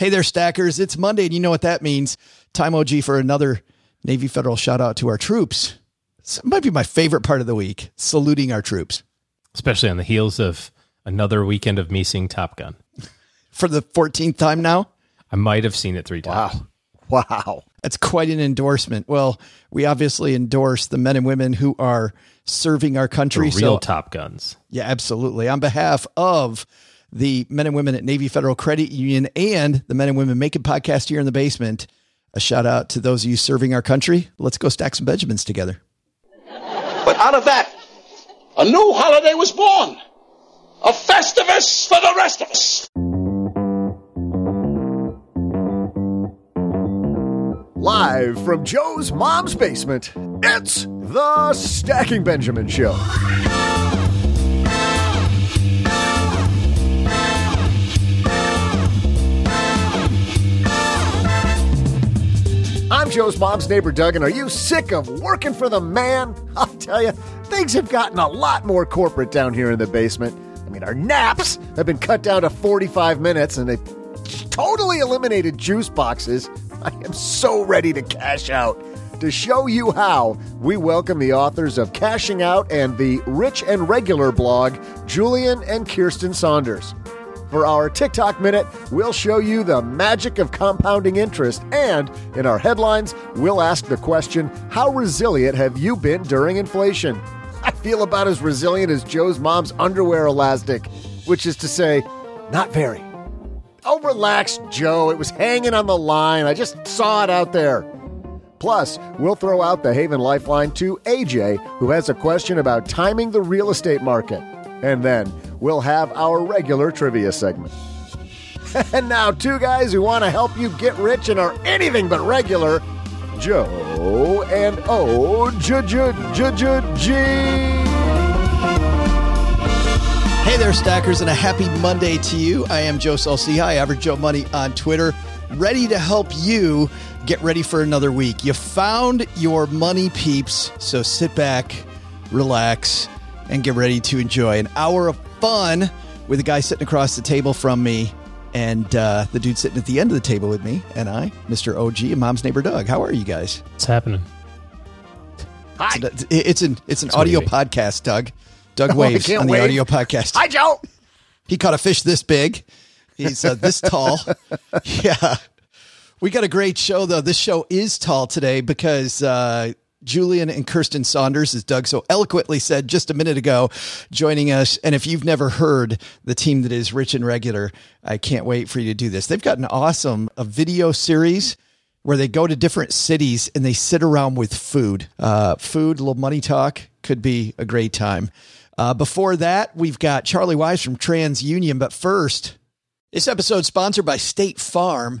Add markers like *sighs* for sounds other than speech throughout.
Hey there, stackers. It's Monday, and you know what that means. Time OG for another Navy Federal shout out to our troops. It might be my favorite part of the week, saluting our troops. Especially on the heels of another weekend of me seeing Top Gun. For the 14th time now? I might have seen it three times. Wow. Wow. That's quite an endorsement. Well, we obviously endorse the men and women who are serving our country. The real so, Top Guns. Yeah, absolutely. On behalf of the men and women at Navy Federal Credit Union and the men and women making podcast here in the basement. A shout out to those of you serving our country. Let's go stack some Benjamins together. But out of that, a new holiday was born. A Festivus for the rest of us. Live from Joe's mom's basement, it's the Stacking Benjamin Show. I'm Joe's mom's neighbor, Doug, and are you sick of working for the man? *laughs* I'll tell you, things have gotten a lot more corporate down here in the basement. I mean, our naps have been cut down to 45 minutes, and they've totally eliminated juice boxes. *laughs* I am so ready to cash out. To show you how, we welcome the authors of Cashing Out and the Rich and Regular blog, Julien and Kiersten Saunders. For our TikTok minute, we'll show you the magic of compounding interest, and in our headlines, we'll ask the question How resilient have you been during inflation? I feel about as resilient as Joe's mom's underwear elastic, which is to say, not very. Oh, relax, Joe. It was hanging on the line. I just saw it out there. Plus, we'll throw out the Haven Lifeline to AJ, who has a question about timing the real estate market. And then we'll have our regular trivia segment. *laughs* and now, two guys who want to help you get rich and are anything but regular Joe and O J J J J G. Hey there, stackers, and a happy Monday to you. I am Joe Saul-Sehy, Average Joe Money on Twitter, ready to help you get ready for another week. You found your money peeps, so sit back, relax, and get ready to enjoy an hour of fun with a guy sitting across the table from me and uh, the dude sitting at the end of the table with me and I, Mr. OG and Mom's neighbor Doug. How are you guys? What's happening? Hi. It's, an- it's an it's an It's audio podcast, Doug. Doug I waves can't on the wave. audio podcast. Hi, Joe. He caught a fish this big. He's uh, this tall. *laughs* *laughs* Yeah. We got a great show, though. This show is tall today because uh, Julien and Kiersten Saunders, as Doug so eloquently said just a minute ago, joining us. And if you've never heard the team that is Rich and Regular, I can't wait for you to do this. They've got an awesome a video series where they go to different cities and they sit around with food. Uh, food, little money talk could be a great time. Uh, before that, we've got Charlie Wise from TransUnion. But first, this episode is sponsored by State Farm.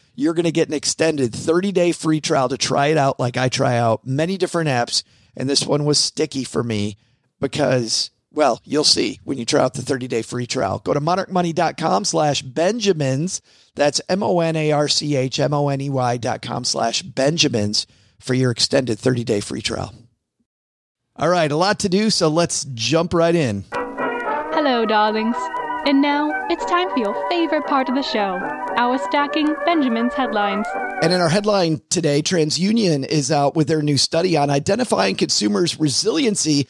you're going to get an extended 30 day free trial to try it out like I try out many different apps. And this one was sticky for me because, well, you'll see when you try out the 30 day free trial. Go to monarchmoney.com slash Benjamins. That's M O N A R C H M O N E Y dot com slash Benjamins for your extended 30 day free trial. All right, a lot to do, so let's jump right in. Hello, darlings. And now it's time for your favorite part of the show our stacking Benjamin's headlines. And in our headline today, TransUnion is out with their new study on identifying consumers' resiliency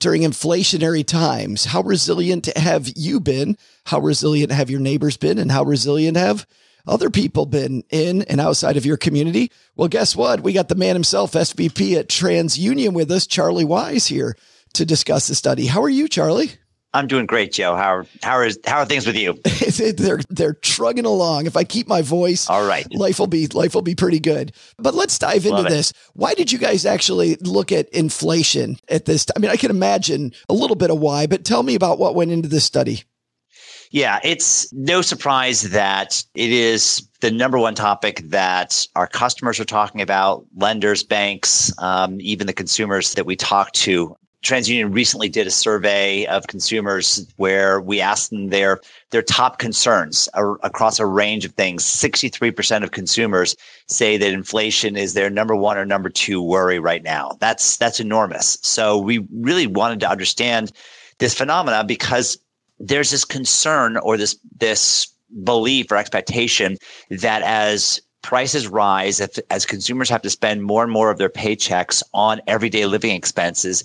during inflationary times. How resilient have you been? How resilient have your neighbors been? And how resilient have other people been in and outside of your community? Well, guess what? We got the man himself, SVP at TransUnion, with us, Charlie Wise, here to discuss the study. How are you, Charlie? I'm doing great, Joe. How how is how are things with you? *laughs* they're they're trugging along. If I keep my voice, all right, life will be life will be pretty good. But let's dive into this. Why did you guys actually look at inflation at this? time? I mean, I can imagine a little bit of why, but tell me about what went into this study. Yeah, it's no surprise that it is the number one topic that our customers are talking about, lenders, banks, um, even the consumers that we talk to TransUnion recently did a survey of consumers where we asked them their their top concerns across a range of things. 63% of consumers say that inflation is their number one or number two worry right now. That's that's enormous. So we really wanted to understand this phenomena because there's this concern or this this belief or expectation that as prices rise, if, as consumers have to spend more and more of their paychecks on everyday living expenses,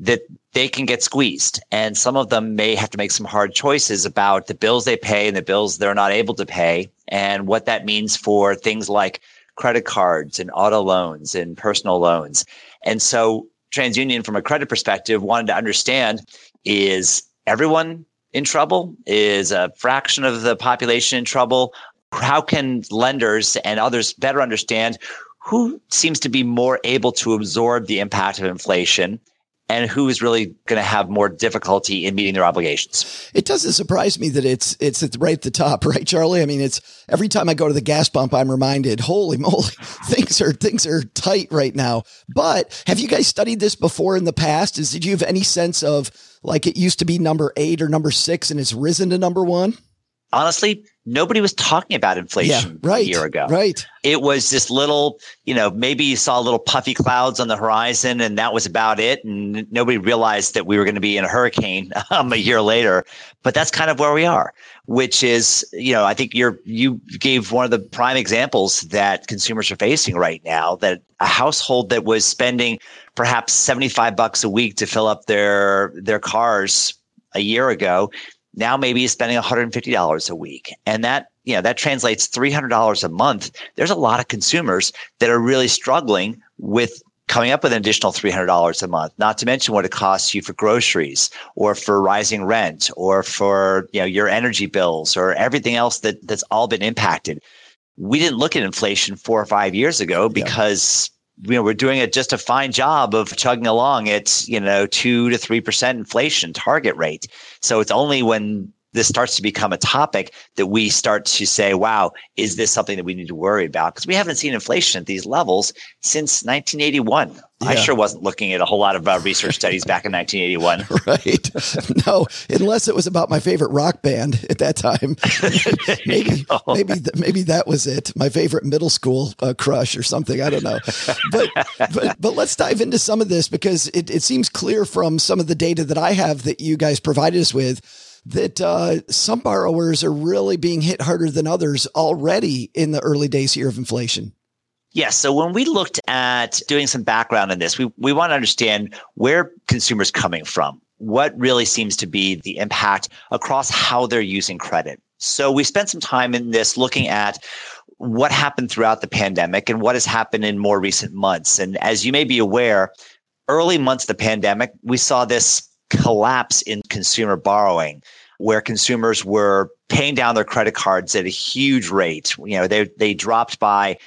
that they can get squeezed. And some of them may have to make some hard choices about the bills they pay and the bills they're not able to pay and what that means for things like credit cards and auto loans and personal loans. And so TransUnion from a credit perspective wanted to understand is everyone in trouble? Is a fraction of the population in trouble? How can lenders and others better understand who seems to be more able to absorb the impact of inflation and who is really going to have more difficulty in meeting their obligations. It doesn't surprise me that it's it's at right at the top, *laughs* right, Charlie? I mean, it's every time I go to the gas pump, I'm reminded, holy moly, *laughs* things are things are tight right now. But have you guys studied this before in the past? Is did you have any sense of like it used to be number eight or number six and it's risen to number one? Honestly, nobody was talking about inflation yeah, right, a year ago. Right. It was this little, you know, maybe you saw little puffy clouds on the horizon and that was about it. And nobody realized that we were going to be in a hurricane *laughs* um, a year later. But that's kind of where we are, which is, you know, I think you're, you gave one of the prime examples that consumers are facing right now that a household that was spending perhaps 75 bucks a week to fill up their, their cars a year ago now maybe he's spending $150 a week. And that, you know, that translates $300 a month. There's a lot of consumers that are really struggling with coming up with an additional $300 a month, not to mention what it costs you for groceries or for rising rent or for, you know, your energy bills or everything else that that's all been impacted. We didn't look at inflation four or five years ago because you know, we're doing a, just a fine job of chugging along at, you know, two to 3% inflation target rate. So it's only when this starts to become a topic that we start to say, wow, is this something that we need to worry about? Because we haven't seen inflation at these levels since 1981. Yeah. I sure wasn't looking at a whole lot of uh, research studies back in 1981. *laughs* Right. No, unless it was about my favorite rock band at that time. *laughs* maybe, maybe, maybe that was it. My favorite middle school uh, crush or something. I don't know. But, but, but let's dive into some of this because it, it seems clear from some of the data that I have that you guys provided us with that uh, some borrowers are really being hit harder than others already in the early days here of inflation. Yes. So when we looked at doing some background on this, we, we want to understand where consumers coming from. What really seems to be the impact across how they're using credit. So we spent some time in this looking at what happened throughout the pandemic and what has happened in more recent months. And as you may be aware, early months of the pandemic, we saw this collapse in consumer borrowing where consumers were paying down their credit cards at a huge rate. You know, they they dropped by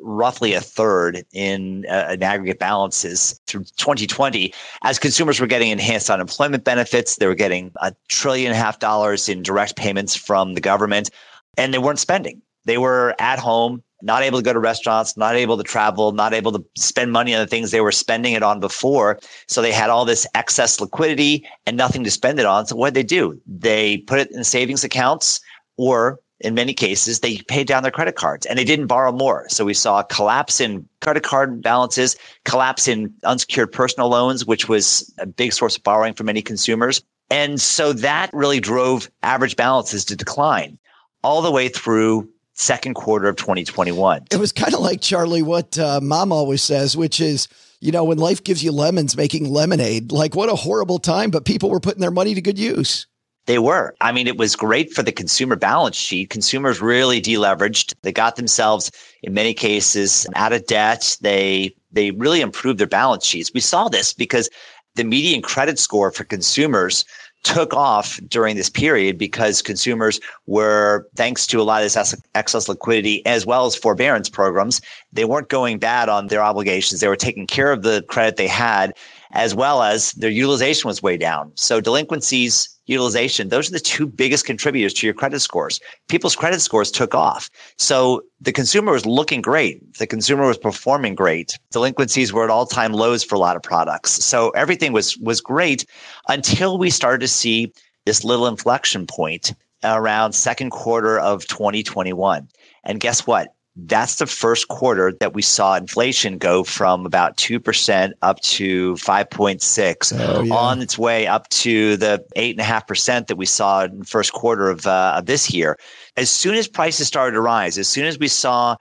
roughly a third in, uh, in aggregate balances through 2020 as consumers were getting enhanced unemployment benefits they were getting a trillion and a half dollars in direct payments from the government and they weren't spending they were at home not able to go to restaurants, not able to travel, not able to spend money on the things they were spending it on before. So they had all this excess liquidity and nothing to spend it on. So what did they do? They put it in savings accounts or in many cases, they paid down their credit cards and they didn't borrow more. So we saw a collapse in credit card balances, collapse in unsecured personal loans, which was a big source of borrowing for many consumers. And so that really drove average balances to decline all the way through second quarter of 2021. It was kind of like Charlie, what uh, mom always says, which is, you know, when life gives you lemons, making lemonade. Like, what a horrible time, but people were putting their money to good use. They were. I mean, it was great for the consumer balance sheet. Consumers really deleveraged. They got themselves, in many cases, out of debt. They they really improved their balance sheets. We saw this because the median credit score for consumers took off during this period because consumers were, thanks to a lot of this excess liquidity as well as forbearance programs, they weren't going bad on their obligations. They were taking care of the credit they had, as well as their utilization was way down. So delinquencies utilization, those are the two biggest contributors to your credit scores. People's credit scores took off. So the consumer was looking great. The consumer was performing great. Delinquencies were at all time lows for a lot of products. So everything was, was great until we started to see this little inflection point around second quarter of 2021. And guess what? That's the first quarter that we saw inflation go from about 2% up to 5.6 oh, yeah. on its way up to the 8.5% that we saw in the first quarter of, uh, of this year. As soon as prices started to rise, as soon as we saw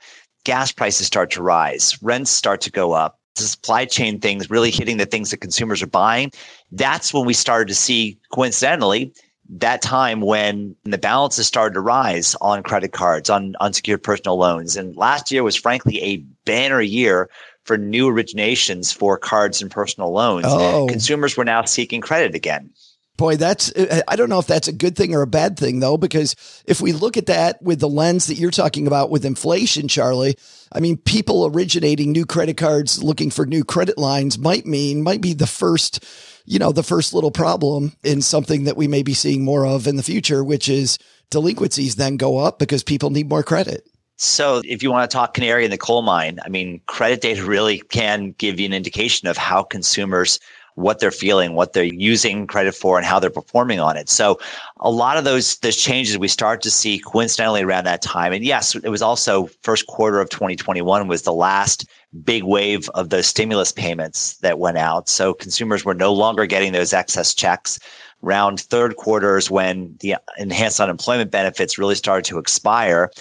gas prices start to rise, rents start to go up, the supply chain things really hitting the things that consumers are buying, that's when we started to see coincidentally that time when the balances started to rise on credit cards, on unsecured personal loans. And last year was frankly a banner year for new originations for cards and personal loans. Oh. Consumers were now seeking credit again. Boy, that's, I don't know if that's a good thing or a bad thing though, because if we look at that with the lens that you're talking about with inflation, Charlie, I mean, people originating new credit cards looking for new credit lines might mean, might be the first you know, the first little problem in something that we may be seeing more of in the future, which is delinquencies then go up because people need more credit. So, if you want to talk canary in the coal mine, I mean, credit data really can give you an indication of how consumers what they're feeling, what they're using credit for, and how they're performing on it. So a lot of those those changes we start to see coincidentally around that time. And yes, it was also first quarter of 2021 was the last big wave of those stimulus payments that went out. So consumers were no longer getting those excess checks. Around third quarters when the enhanced unemployment benefits really started to expire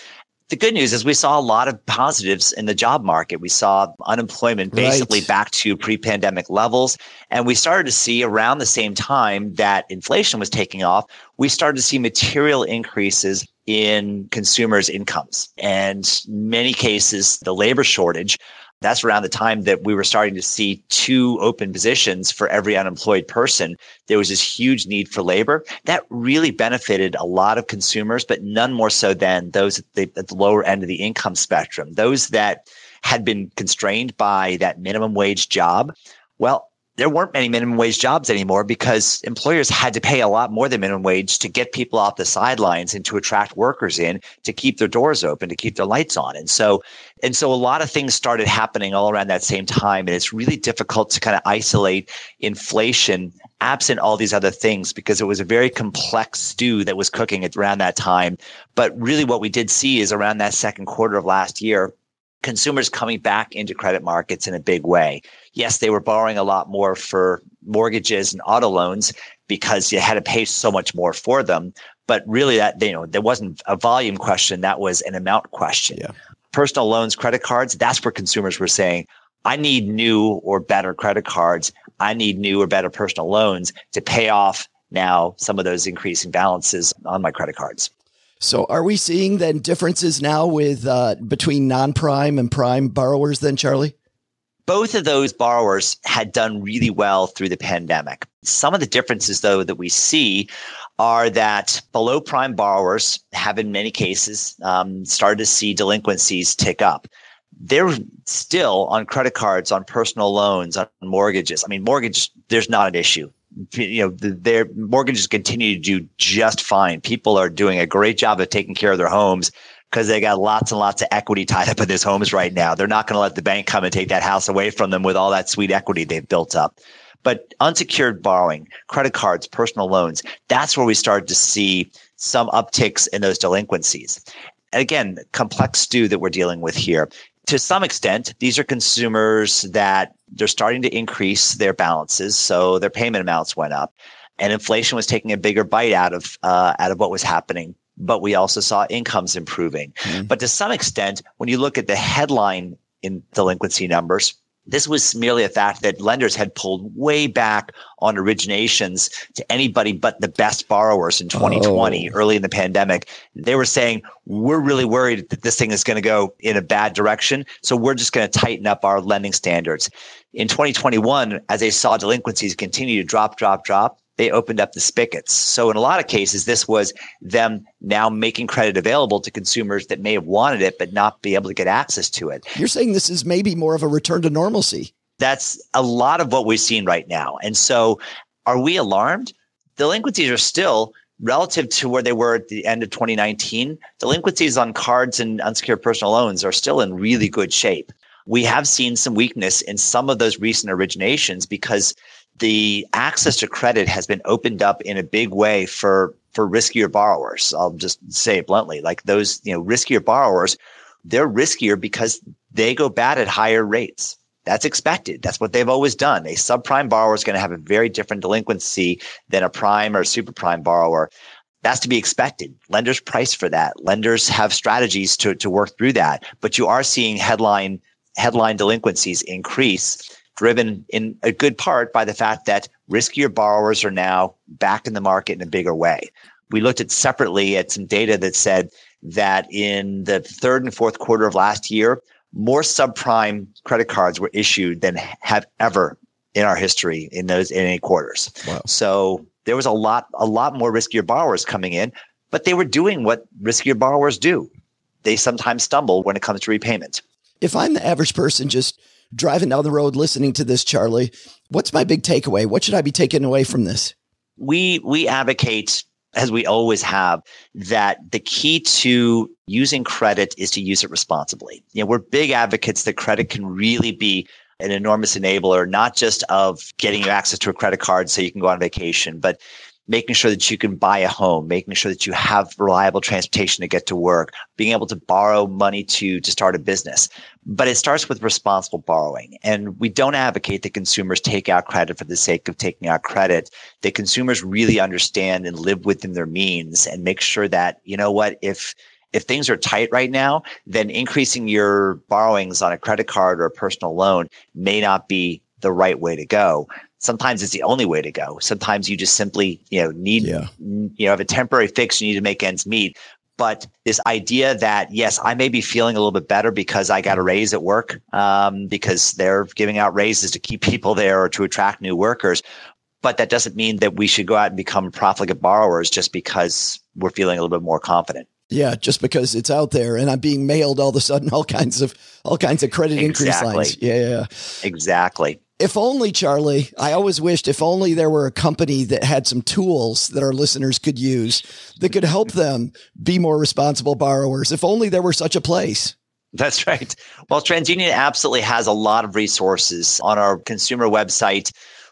the good news is we saw a lot of positives in the job market. We saw unemployment basically right. back to pre-pandemic levels. And we started to see around the same time that inflation was taking off, we started to see material increases in consumers' incomes. And many cases, the labor shortage that's around the time that we were starting to see two open positions for every unemployed person. There was this huge need for labor that really benefited a lot of consumers, but none more so than those at the, at the lower end of the income spectrum. Those that had been constrained by that minimum wage job. Well, there weren't many minimum wage jobs anymore because employers had to pay a lot more than minimum wage to get people off the sidelines and to attract workers in to keep their doors open, to keep their lights on. And so, and so a lot of things started happening all around that same time. And it's really difficult to kind of isolate inflation absent all these other things because it was a very complex stew that was cooking around that time. But really what we did see is around that second quarter of last year, consumers coming back into credit markets in a big way. Yes, they were borrowing a lot more for mortgages and auto loans because you had to pay so much more for them. But really that, you know, there wasn't a volume question. That was an amount question. Yeah. Personal loans, credit cards, that's where consumers were saying, I need new or better credit cards. I need new or better personal loans to pay off now some of those increasing balances on my credit cards. So, are we seeing then differences now with uh, between non-prime and prime borrowers? Then, Charlie. Both of those borrowers had done really well through the pandemic. Some of the differences, though, that we see are that below prime borrowers have, in many cases, um, started to see delinquencies tick up they're still on credit cards, on personal loans, on mortgages. I mean, mortgage, there's not an issue you know, their mortgages continue to do just fine. People are doing a great job of taking care of their homes because they got lots and lots of equity tied up in these homes right now. They're not going to let the bank come and take that house away from them with all that sweet equity they've built up. But unsecured borrowing, credit cards, personal loans, that's where we started to see some upticks in those delinquencies. And again, complex stew that we're dealing with here to some extent, these are consumers that they're starting to increase their balances. So their payment amounts went up and inflation was taking a bigger bite out of, uh, out of what was happening. But we also saw incomes improving. Mm-hmm. But to some extent, when you look at the headline in delinquency numbers, this was merely a fact that lenders had pulled way back on originations to anybody but the best borrowers in 2020, oh. early in the pandemic. They were saying, we're really worried that this thing is going to go in a bad direction. So we're just going to tighten up our lending standards. In 2021, as they saw delinquencies continue to drop, drop, drop, they opened up the spigots. So in a lot of cases, this was them now making credit available to consumers that may have wanted it, but not be able to get access to it. You're saying this is maybe more of a return to normalcy. That's a lot of what we're seeing right now. And so are we alarmed? Delinquencies are still relative to where they were at the end of 2019. Delinquencies on cards and unsecured personal loans are still in really good shape. We have seen some weakness in some of those recent originations because the access to credit has been opened up in a big way for for riskier borrowers. I'll just say it bluntly, like those, you know, riskier borrowers, they're riskier because they go bad at higher rates. That's expected. That's what they've always done. A subprime borrower is going to have a very different delinquency than a prime or super prime borrower. That's to be expected. Lenders price for that. Lenders have strategies to, to work through that. But you are seeing headline headline delinquencies increase driven in a good part by the fact that riskier borrowers are now back in the market in a bigger way. We looked at separately at some data that said that in the third and fourth quarter of last year, more subprime credit cards were issued than have ever in our history in those in any quarters. Wow. So there was a lot, a lot more riskier borrowers coming in, but they were doing what riskier borrowers do. They sometimes stumble when it comes to repayment. If I'm the average person just driving down the road listening to this, Charlie, what's my big takeaway? What should I be taking away from this? We we advocate as we always have that the key to using credit is to use it responsibly. You know, we're big advocates that credit can really be an enormous enabler, not just of getting you access to a credit card so you can go on vacation, but making sure that you can buy a home, making sure that you have reliable transportation to get to work, being able to borrow money to, to start a business. But it starts with responsible borrowing. And we don't advocate that consumers take out credit for the sake of taking out credit, that consumers really understand and live within their means and make sure that, you know what, if if things are tight right now, then increasing your borrowings on a credit card or a personal loan may not be the right way to go sometimes it's the only way to go. Sometimes you just simply, you know, need, yeah. you know, have a temporary fix. You need to make ends meet. But this idea that yes, I may be feeling a little bit better because I got a raise at work, um, because they're giving out raises to keep people there or to attract new workers. But that doesn't mean that we should go out and become profligate borrowers just because we're feeling a little bit more confident. Yeah, just because it's out there and I'm being mailed all of a sudden all kinds of all kinds of credit exactly. increase lines. Yeah, yeah. Exactly if only Charlie, I always wished if only there were a company that had some tools that our listeners could use that could help them be more responsible borrowers. If only there were such a place. That's right. Well, TransUnion absolutely has a lot of resources on our consumer website.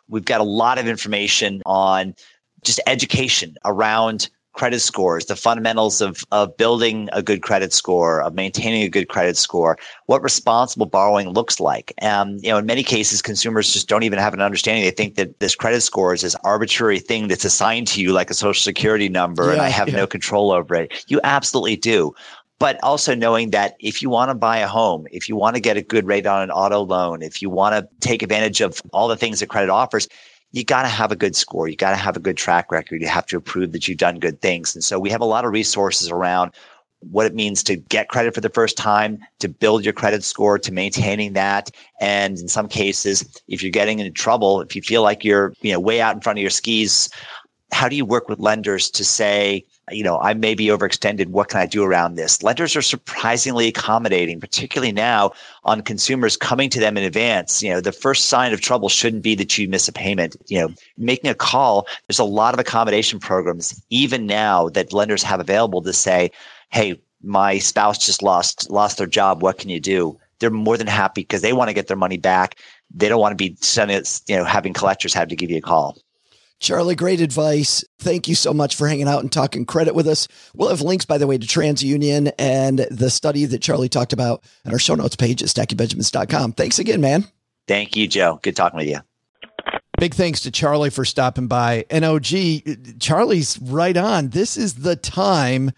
We've got a lot of information on just education around credit scores, the fundamentals of, of building a good credit score, of maintaining a good credit score, what responsible borrowing looks like. And, you know, in many cases, consumers just don't even have an understanding. They think that this credit score is this arbitrary thing that's assigned to you like a social security number yeah, and I have yeah. no control over it. You absolutely do but also knowing that if you want to buy a home, if you want to get a good rate on an auto loan, if you want to take advantage of all the things that credit offers, you got to have a good score. You got to have a good track record. You have to prove that you've done good things. And so we have a lot of resources around what it means to get credit for the first time, to build your credit score, to maintaining that. And in some cases, if you're getting into trouble, if you feel like you're, you know, way out in front of your skis, how do you work with lenders to say, you know, I may be overextended. What can I do around this? Lenders are surprisingly accommodating, particularly now on consumers coming to them in advance. You know, the first sign of trouble shouldn't be that you miss a payment. You know, making a call, there's a lot of accommodation programs, even now that lenders have available to say, Hey, my spouse just lost, lost their job. What can you do? They're more than happy because they want to get their money back. They don't want to be you know, having collectors have to give you a call. Charlie, great advice. Thank you so much for hanging out and talking credit with us. We'll have links, by the way, to TransUnion and the study that Charlie talked about on our show notes page at stackingbenjamins.com. Thanks again, man. Thank you, Joe. Good talking with you. Big thanks to Charlie for stopping by. NOG, Charlie's right on. This is the time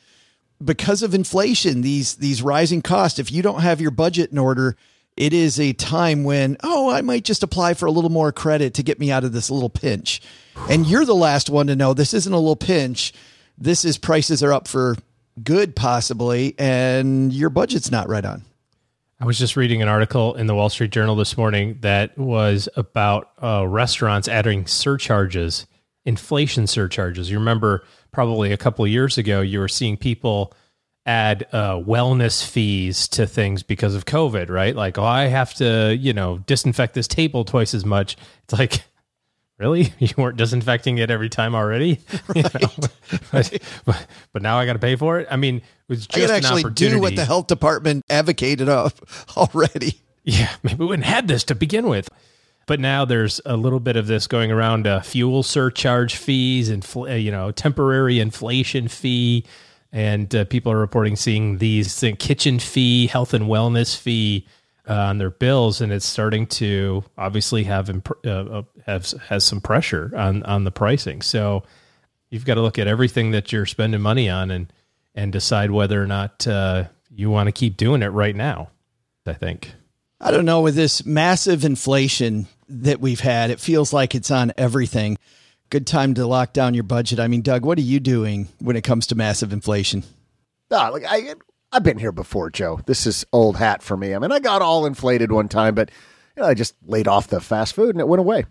because of inflation, these these rising costs. If you don't have your budget in order, it is a time when, oh, I might just apply for a little more credit to get me out of this little pinch. And you're the last one to know this isn't a little pinch. This is prices are up for good, possibly, and your budget's not right on. I was just reading an article in the Wall Street Journal this morning that was about uh, restaurants adding surcharges, inflation surcharges. You remember probably a couple years ago, you were seeing people add uh, wellness fees to things because of COVID, right? Like, oh, I have to, you know, disinfect this table twice as much. It's like, *laughs* really? *laughs* You weren't disinfecting it every time already? Right. *laughs* You know? but, but, but, now I got to pay for it. I mean, it was just I actually do what the health department advocated of already. Yeah, maybe we wouldn't had this to begin with. But now there's a little bit of this going around uh, fuel surcharge fees and, you know, temporary inflation fee and uh, people are reporting seeing these uh, kitchen fee, health and wellness fee uh, on their bills, and it's starting to obviously have imp- uh, uh, has has some pressure on on the pricing. So you've got to look at everything that you're spending money on and and decide whether or not uh, you want to keep doing it right now. I think. I don't know with this massive inflation that we've had, it feels like it's on everything good time to lock down your budget. I mean, Doug, what are you doing when it comes to massive inflation? Ah, like I, I've been here before, Joe. This is old hat for me. I mean, I got all inflated one time, but you know, I just laid off the fast food and it went away.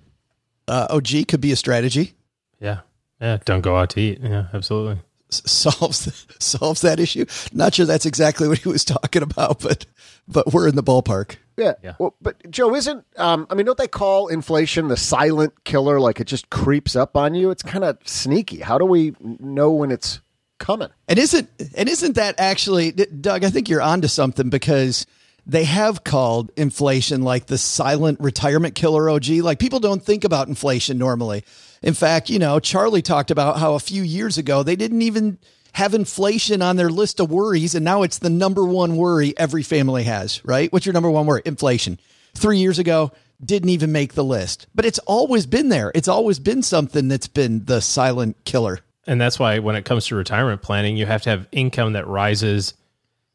Uh, OG could be a strategy. Yeah, yeah. Don't go out to eat. Yeah, absolutely. S- solves *laughs* solves that issue. Not sure that's exactly what he was talking about, but but we're in the ballpark. Yeah. yeah. Well, but Joe, isn't um, I mean, don't they call inflation the silent killer? Like it just creeps up on you. It's kind of sneaky. How do we know when it's coming? And isn't and isn't that actually, Doug? I think you're onto something because they have called inflation like the silent retirement killer OG. Like people don't think about inflation normally. In fact, you know, Charlie talked about how a few years ago they didn't even have inflation on their list of worries. And now it's the number one worry every family has, right? What's your number one worry? Inflation. Three years ago, didn't even make the list, but it's always been there. It's always been something that's been the silent killer. And that's why when it comes to retirement planning, you have to have income that rises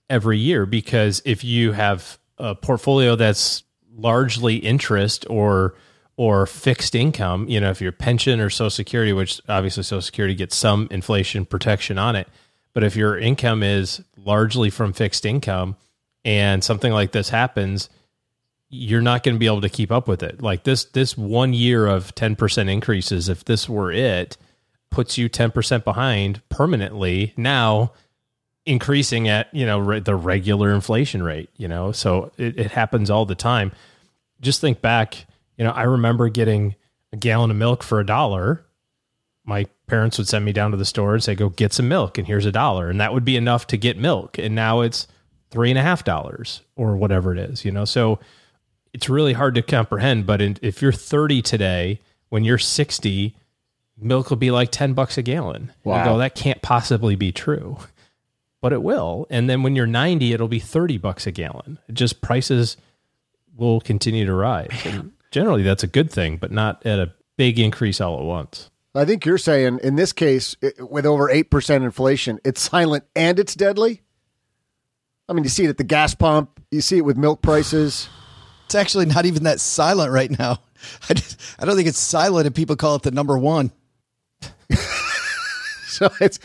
every year because if you have a portfolio that's largely interest or or fixed income, you know, if your pension or social security, which obviously social security gets some inflation protection on it, but if your income is largely from fixed income and something like this happens, you're not going to be able to keep up with it. Like this this one year of 10% increases if this were it puts you 10% behind permanently. Now increasing at you know re- the regular inflation rate you know so it, it, happens all the time just think back you know i remember getting a gallon of milk for a dollar my parents would send me down to the store and say go get some milk and here's a dollar and that would be enough to get milk and now it's three and a half dollars or whatever it is you know so it's really hard to comprehend but in, if you're 30 today when you're 60 milk will be like 10 bucks a gallon wow. you go that can't possibly be true but it will. And then when you're 90, it'll be 30 bucks a gallon. It just prices will continue to rise. And generally, that's a good thing, but not at a big increase all at once. I think you're saying in this case, with over 8% inflation, it's silent and it's deadly. I mean, you see it at the gas pump, you see it with milk prices. It's actually not even that silent right now. *laughs* I, just, I don't think it's silent and people call it the number one. *laughs* so it's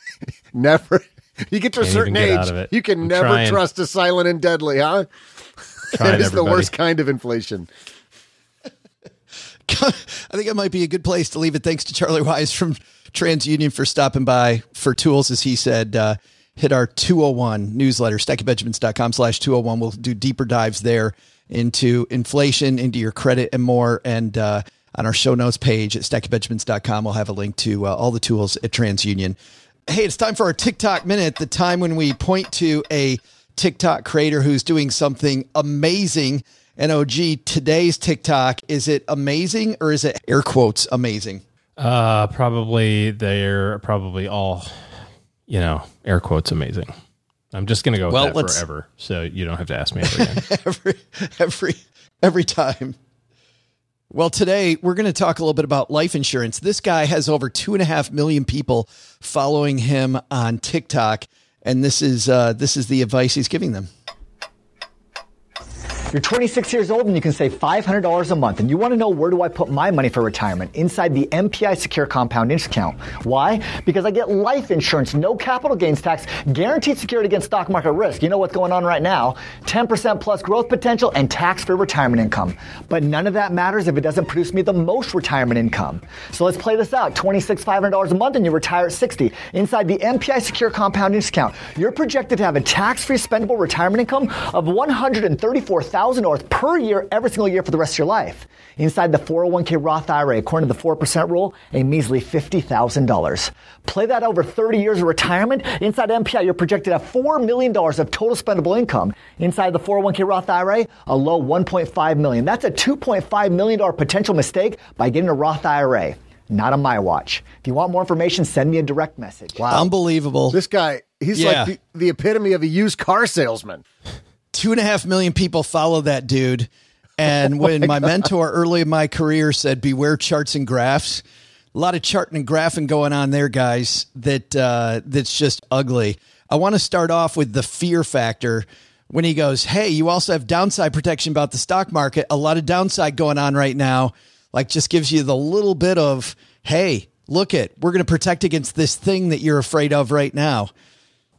*laughs* never You get to Can't a certain age, you can I'm never trying. trust a silent and deadly, huh? That is the worst kind of inflation. *laughs* I think it might be a good place to leave it. Thanks to Charlie Wise from TransUnion for stopping by for tools, as he said. Uh, hit our 201 newsletter, stackingbenjamins.com slash 201. We'll do deeper dives there into inflation, into your credit, and more. And uh, on our show notes page at stackingbenjamins.com, we'll have a link to uh, all the tools at TransUnion. Hey, it's time for our TikTok minute, the time when we point to a TikTok creator who's doing something amazing. And OG, today's TikTok, is it amazing or is it air quotes amazing? Uh, probably they're probably all, you know, air quotes amazing. I'm just gonna go with well, that forever, so you don't have to ask me ever again. *laughs* every every every time. Well, today we're going to talk a little bit about life insurance. This guy has over two and a half million people following him on TikTok, and this is uh, this is the advice he's giving them. You're 26 years old and you can save $500 a month. And you want to know where do I put my money for retirement? Inside the MPI Secure Compound Interest Account. Why? Because I get life insurance, no capital gains tax, guaranteed security against stock market risk. You know what's going on right now 10% plus growth potential and tax free retirement income. But none of that matters if it doesn't produce me the most retirement income. So let's play this out 26 $500 a month and you retire at 60. Inside the MPI Secure Compound Interest Account, you're projected to have a tax free spendable retirement income of 134000 $1,000 per year every single year for the rest of your life. Inside the 401k Roth IRA, according to the 4% rule, a measly $50,000. Play that over 30 years of retirement. Inside MPI, you're projected at have $4 million of total spendable income. Inside the 401k Roth IRA, a low 1.5 million. That's a $2.5 million potential mistake by getting a Roth IRA not on my watch. If you want more information, send me a direct message. Wow. Unbelievable. This guy, he's yeah. like the, the, epitome of a used car salesman two and a half million people follow that dude. And *laughs* oh when my, my mentor early in my career said, beware charts and graphs, a lot of charting and graphing going on there, guys, that uh, that's just ugly. I want to start off with the fear factor when he goes, Hey, you also have downside protection about the stock market. A lot of downside going on right now. Like, just gives you the little bit of, Hey, look it, we're going to protect against this thing that you're afraid of right now.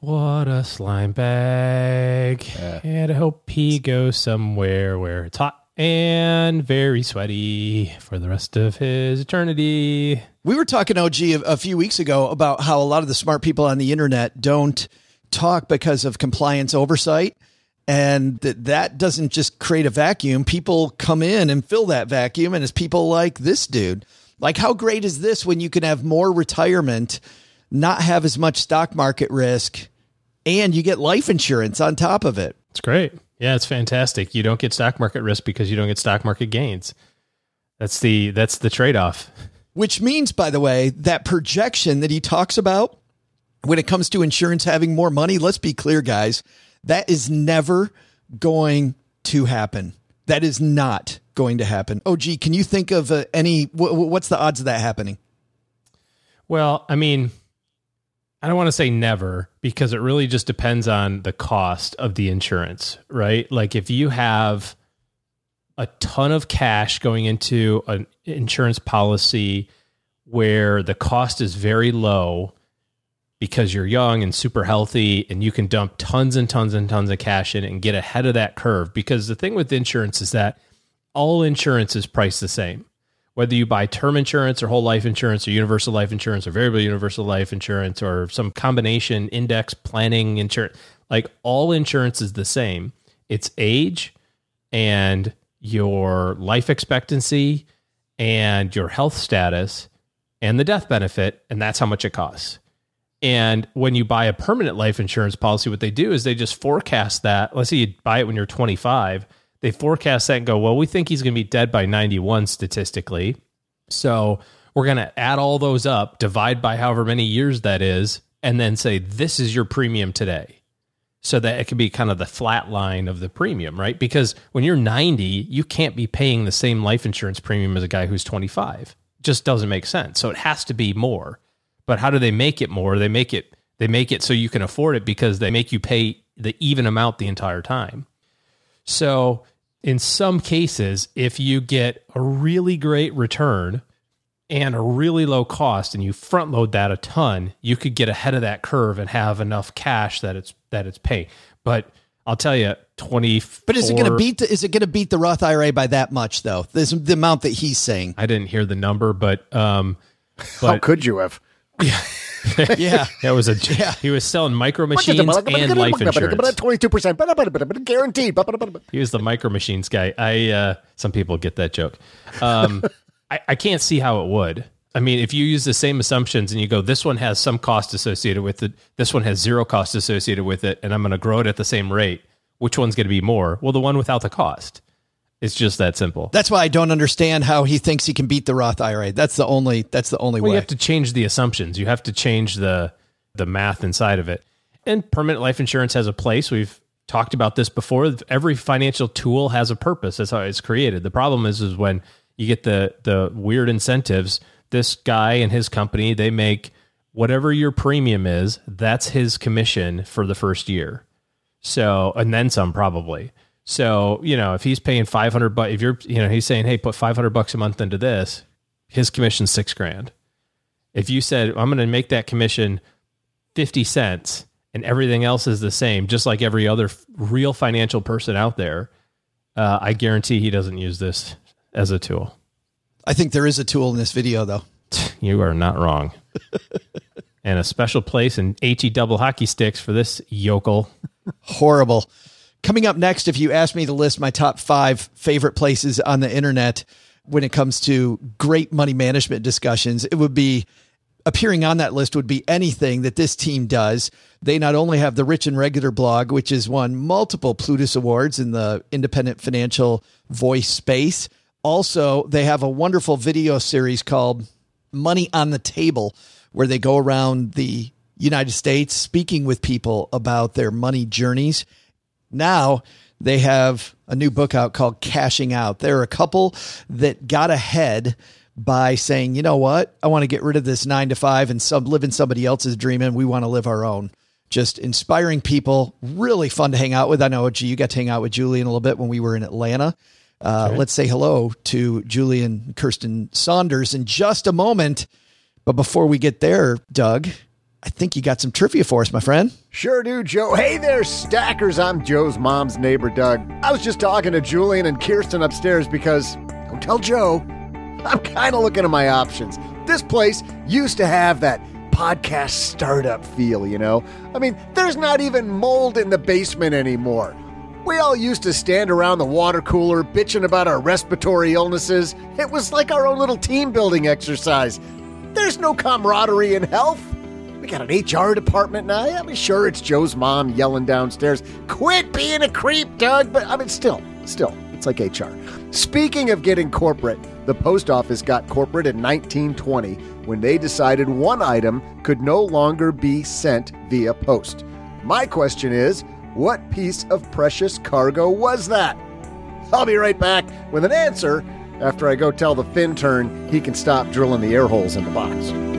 What a slime bag. Yeah. And I hope he goes somewhere where it's hot and very sweaty for the rest of his eternity. We were talking, OG, a, a few weeks ago about how a lot of the smart people on the internet don't talk because of compliance oversight. And that, that doesn't just create a vacuum. People come in and fill that vacuum. And it's people like this dude. Like, how great is this when you can have more retirement? Not have as much stock market risk and you get life insurance on top of it. It's great. Yeah, it's fantastic. You don't get stock market risk because you don't get stock market gains. That's the that's the trade-off. Which means, by the way, that projection that he talks about when it comes to insurance having more money, let's be clear, guys, that is never going to happen. That is not going to happen. Oh, gee, can you think of uh, any? what's the odds of that happening? Well, I mean, I don't want to say never because it really just depends on the cost of the insurance, right? Like if you have a ton of cash going into an insurance policy where the cost is very low because you're young and super healthy and you can dump tons and tons and tons of cash in and get ahead of that curve because the thing with insurance is that all insurance is priced the same whether you buy term insurance or whole life insurance or universal life insurance or variable universal life insurance or some combination index planning insurance, like all insurance is the same. It's age and your life expectancy and your health status and the death benefit, and that's how much it costs. And when you buy a permanent life insurance policy, what they do is they just forecast that. Let's say you buy it when you're 25 they forecast that and go, well, we think he's going to be dead by 91 statistically. So we're going to add all those up, divide by however many years that is, and then say, this is your premium today. So that it can be kind of the flat line of the premium, right? Because when you're 90, you can't be paying the same life insurance premium as a guy who's 25. It just doesn't make sense. So it has to be more. But how do they make it more? They make it they make it so you can afford it because they make you pay the even amount the entire time. So, in some cases, if you get a really great return and a really low cost and you front load that a ton, you could get ahead of that curve and have enough cash that it's that it's pay. But I'll tell you, twenty. But is it going to beat? The, is it going to beat the Roth IRA by that much though? This the amount that he's saying. I didn't hear the number, but um, but, how could you have? Yeah. *laughs* yeah, that was a. Yeah. he was selling micro machines and life insurance. Twenty two percent, guaranteed. He was the micro machines guy. I uh, some people get that joke. Um, I, I can't see how it would. I mean, if you use the same assumptions and you go, this one has some cost associated with it, this one has zero cost associated with it, and I'm going to grow it at the same rate. Which one's going to be more? Well, the one without the cost. It's just that simple. That's why I don't understand how he thinks he can beat the Roth IRA. That's the only. That's the only well, way. You have to change the assumptions. You have to change the the math inside of it. And permanent life insurance has a place. We've talked about this before. Every financial tool has a purpose. That's how it's created. The problem is, is when you get the the weird incentives. This guy and his company they make whatever your premium is. That's his commission for the first year. So and then some probably. So, you know, if he's paying 500 bucks, if you're, you know, he's saying, hey, put 500 bucks a month into this, his commission's six grand. If you said, I'm going to make that commission 50 cents and everything else is the same, just like every other f- real financial person out there, uh, I guarantee he doesn't use this as a tool. I think there is a tool in this video, though. *laughs* You are not wrong. *laughs* and a special place in HE double hockey sticks for this yokel. *laughs* Horrible. Coming up next, if you ask me to list my top five favorite places on the internet when it comes to great money management discussions, it would be appearing on that list would be anything that this team does. They not only have the Rich and Regular blog, which has won multiple Plutus Awards in the independent financial voice space. Also, they have a wonderful video series called Money on the Table, where they go around the United States speaking with people about their money journeys. Now they have a new book out called Cashing Out. There are a couple that got ahead by saying, you know what, I want to get rid of this nine to five and sub live in somebody else's dream, and we want to live our own. Just inspiring people, really fun to hang out with. I know, you got to hang out with Julien a little bit when we were in Atlanta. Uh, Let's say hello to Julien Kiersten Saunders in just a moment. But before we get there, Doug, I think you got some trivia for us, my friend. Sure do, Joe. Hey there, stackers. I'm Joe's mom's neighbor, Doug. I was just talking to Julien and Kiersten upstairs because, don't tell Joe, I'm kind of looking at my options. This place used to have that podcast startup feel, you know? I mean, there's not even mold in the basement anymore. We all used to stand around the water cooler bitching about our respiratory illnesses. It was like our own little team building exercise. There's no camaraderie in health got an HR department now. I'm sure, it's Joe's mom yelling downstairs, quit being a creep, Doug. But I mean, still, still, it's like HR. Speaking of getting corporate, the post office got corporate in 1920 when they decided one item could no longer be sent via post. My question is, what piece of precious cargo was that? I'll be right back with an answer after I go tell the Fintern he can stop drilling the air holes in the box.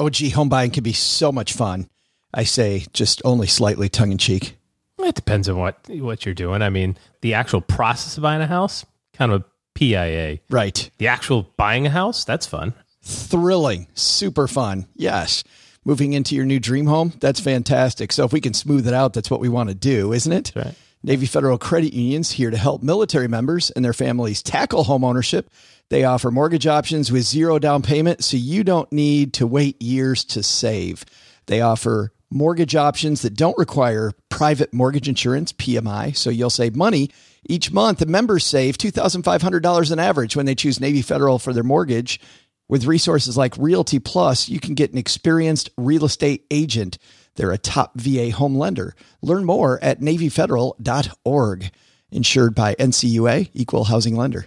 OG home buying can be so much fun. I say just only slightly tongue in cheek. It depends on what what you're doing. I mean, the actual process of buying a house, kind of a PIA. Right. The actual buying a house, that's fun. Thrilling, super fun. Yes. Moving into your new dream home, that's fantastic. So if we can smooth it out, that's what we want to do, isn't it? Right. Navy Federal Credit Union's here to help military members and their families tackle home ownership they offer mortgage options with zero down payment, so you don't need to wait years to save. They offer mortgage options that don't require private mortgage insurance, PMI, so you'll save money. Each month, the members save $2,500 on average when they choose Navy Federal for their mortgage. With resources like Realty Plus, you can get an experienced real estate agent. They're a top VA home lender. Learn more at NavyFederal.org. Insured by NCUA, Equal Housing Lender.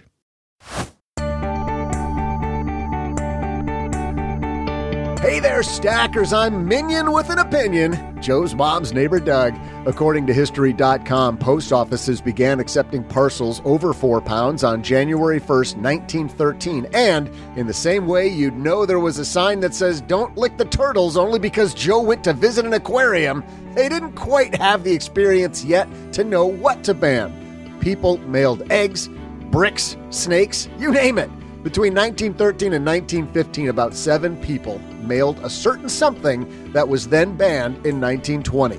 Hey there, stackers. I'm Minion with an opinion. Joe's mom's neighbor, Doug. According to History.com, post offices began accepting parcels over four pounds on January 1st, 1913. And in the same way, you'd know there was a sign that says, Don't lick the turtles only because Joe went to visit an aquarium. They didn't quite have the experience yet to know what to ban. People mailed eggs, bricks, snakes, you name it. Between 1913 and 1915, about seven people mailed a certain something that was then banned in 1920.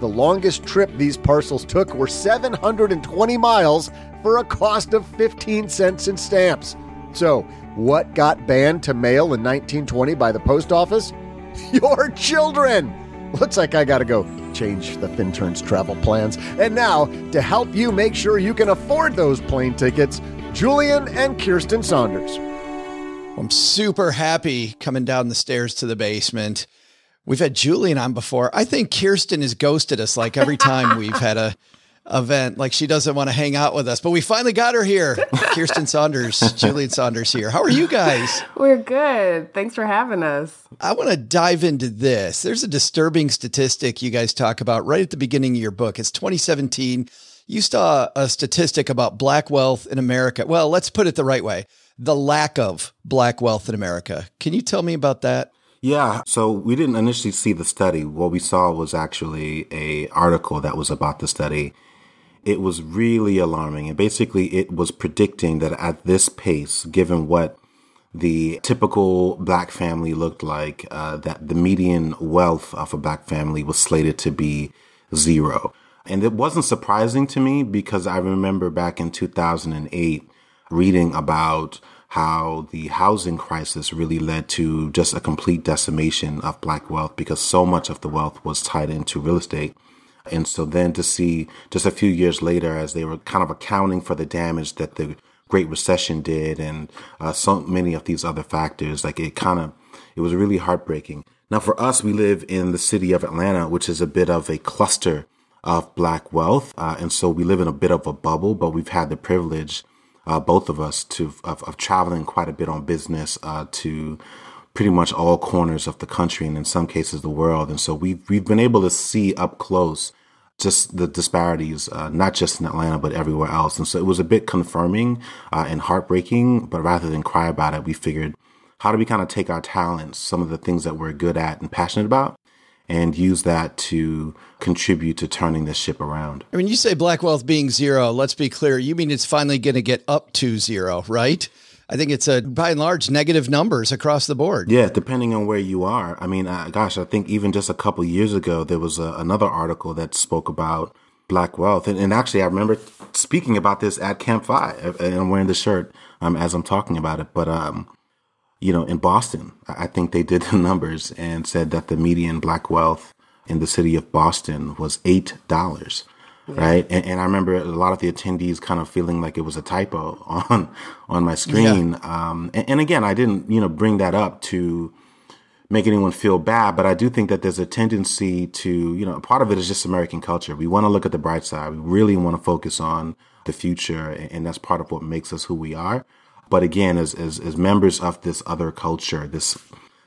The longest trip these parcels took were 720 miles for a cost of 15 cents in stamps. So, what got banned to mail in 1920 by the post office? *laughs* Your children! Looks like I gotta go change the Fintern's travel plans. And now, to help you make sure you can afford those plane tickets, Julien and Kiersten Saunders. I'm super happy coming down the stairs to the basement. We've had Julien on before. I think Kiersten has ghosted us like every time *laughs* we've had a event. Like she doesn't want to hang out with us, but we finally got her here. Kiersten Saunders, *laughs* Julien Saunders here. How are you guys? We're good. Thanks for having us. I want to dive into this. There's a disturbing statistic you guys talk about right at the beginning of your book. It's 2017 you saw a statistic about black wealth in America. Well, let's put it the right way the lack of black wealth in America. Can you tell me about that? Yeah, so we didn't initially see the study. What we saw was actually a article that was about the study. It was really alarming, and basically, it was predicting that at this pace, given what the typical black family looked like, uh, that the median wealth of a black family was slated to be zero. And it wasn't surprising to me because I remember back in 2008 reading about how the housing crisis really led to just a complete decimation of black wealth because so much of the wealth was tied into real estate. And so then to see just a few years later, as they were kind of accounting for the damage that the Great Recession did and uh, so many of these other factors, like it kind of, it was really heartbreaking. Now, for us, we live in the city of Atlanta, which is a bit of a cluster of black wealth. Uh, and so we live in a bit of a bubble, but we've had the privilege, uh, both of us, to of, of, traveling quite a bit on business uh, to pretty much all corners of the country and in some cases the world. And so we've, we've been able to see up close just the disparities, uh, not just in Atlanta, but everywhere else. And so it was a bit confirming uh, and heartbreaking. But rather than cry about it, we figured, how do we kind of take our talents, some of the things that we're good at and passionate about, and use that to contribute to turning this ship around? I mean, you say black wealth being zero. Let's be clear. You mean it's finally going to get up to zero, right? I think it's a by and large negative numbers across the board. Yeah, depending on where you are. I mean, uh, gosh, I think even just a couple years ago there was a, another article that spoke about black wealth, and, and, actually I remember speaking about this at Camp FI, and I'm wearing the shirt um, as I'm talking about it. But um, you know, in Boston, I think they did *laughs* the numbers and said that the median black wealth in the city of Boston was eight dollars right? And, and, I remember a lot of the attendees kind of feeling like it was a typo *laughs* on on my screen. Yeah. Um, and, and, again, I didn't you know bring that up to make anyone feel bad, but I do think that there's a tendency to you know part of it is just American culture. We want to look at the bright side. We really want to focus on the future, and that's part of what makes us who we are. But again, as as, as members of this other culture, this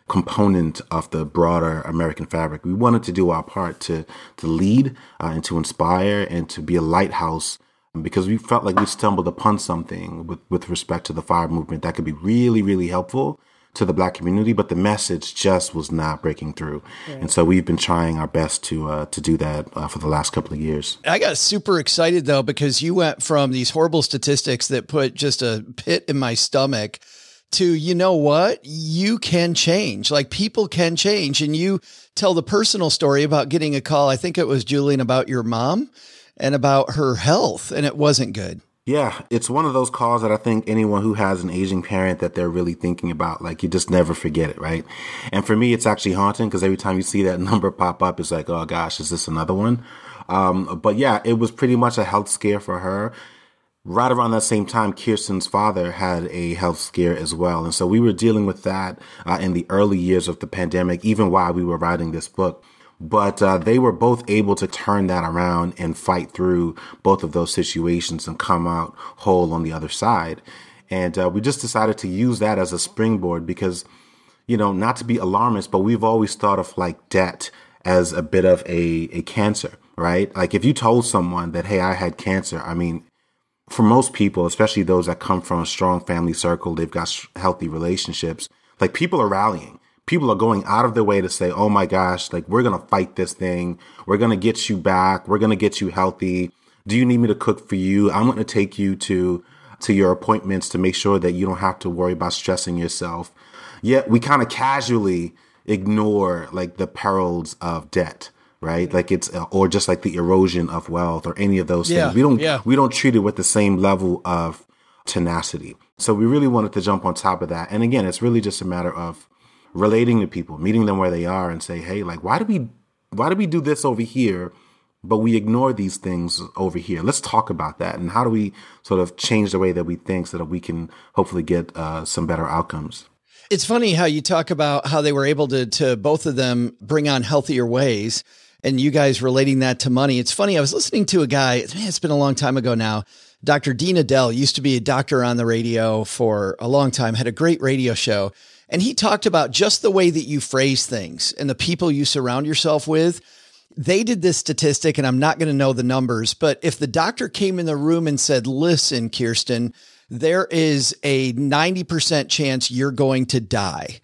component of the broader American fabric. We wanted to do our part to to lead uh, and to inspire and to be a lighthouse because we felt like we stumbled upon something with, with respect to the fire movement that could be really, really helpful to the black community, but the message just was not breaking through. Right. And so we've been trying our best to uh, to do that uh, for the last couple of years. I got super excited though because you went from these horrible statistics that put just a pit in my stomach to, you know what? You can change. Like people can change. And you tell the personal story about getting a call. I think it was Julien about your mom and about her health, and it wasn't good. Yeah, it's one of those calls that I think anyone who has an aging parent that they're really thinking about, like you just never forget it, right? And for me, it's actually haunting because every time you see that *laughs* number pop up, it's like, oh gosh, is this another one? Um, but yeah, it was pretty much a health scare for her right around that same time, Kiersten's father had a health scare as well. And so we were dealing with that uh, in the early years of the pandemic, even while we were writing this book. But uh, they were both able to turn that around and fight through both of those situations and come out whole on the other side. And uh, we just decided to use that as a springboard because, you know, not to be alarmist, but we've always thought of like debt as a bit of a, a cancer, right? Like if you told someone that, hey, I had cancer, I mean, for most people, especially those that come from a strong family circle, they've got healthy relationships. Like people are rallying. People are going out of their way to say, "Oh my gosh, like we're going to fight this thing. We're going to get you back. We're going to get you healthy. Do you need me to cook for you? I'm going to take you to to your appointments to make sure that you don't have to worry about stressing yourself." Yet we kind of casually ignore like the perils of debt right? Like it's uh, or just like the erosion of wealth or any of those yeah, things. We don't yeah. we don't treat it with the same level of tenacity. So we really wanted to jump on top of that. And again, it's really just a matter of relating to people, meeting them where they are and say, "Hey, like why do we why do we do this over here?" But we ignore these things over here. Let's talk about that, and how do we sort of change the way that we think so that we can hopefully get uh, some better outcomes. It's funny how you talk about how they were able to to both of them bring on healthier ways and you guys relating that to money. It's funny. I was listening to a guy, man, it's been a long time ago now. Dr. Dean Edell used to be a doctor on the radio for a long time, had a great radio show. And he talked about just the way that you phrase things and the people you surround yourself with. They did this statistic, and I'm not going to know the numbers, but if the doctor came in the room and said, Listen, Kiersten, there is a 90% chance you're going to die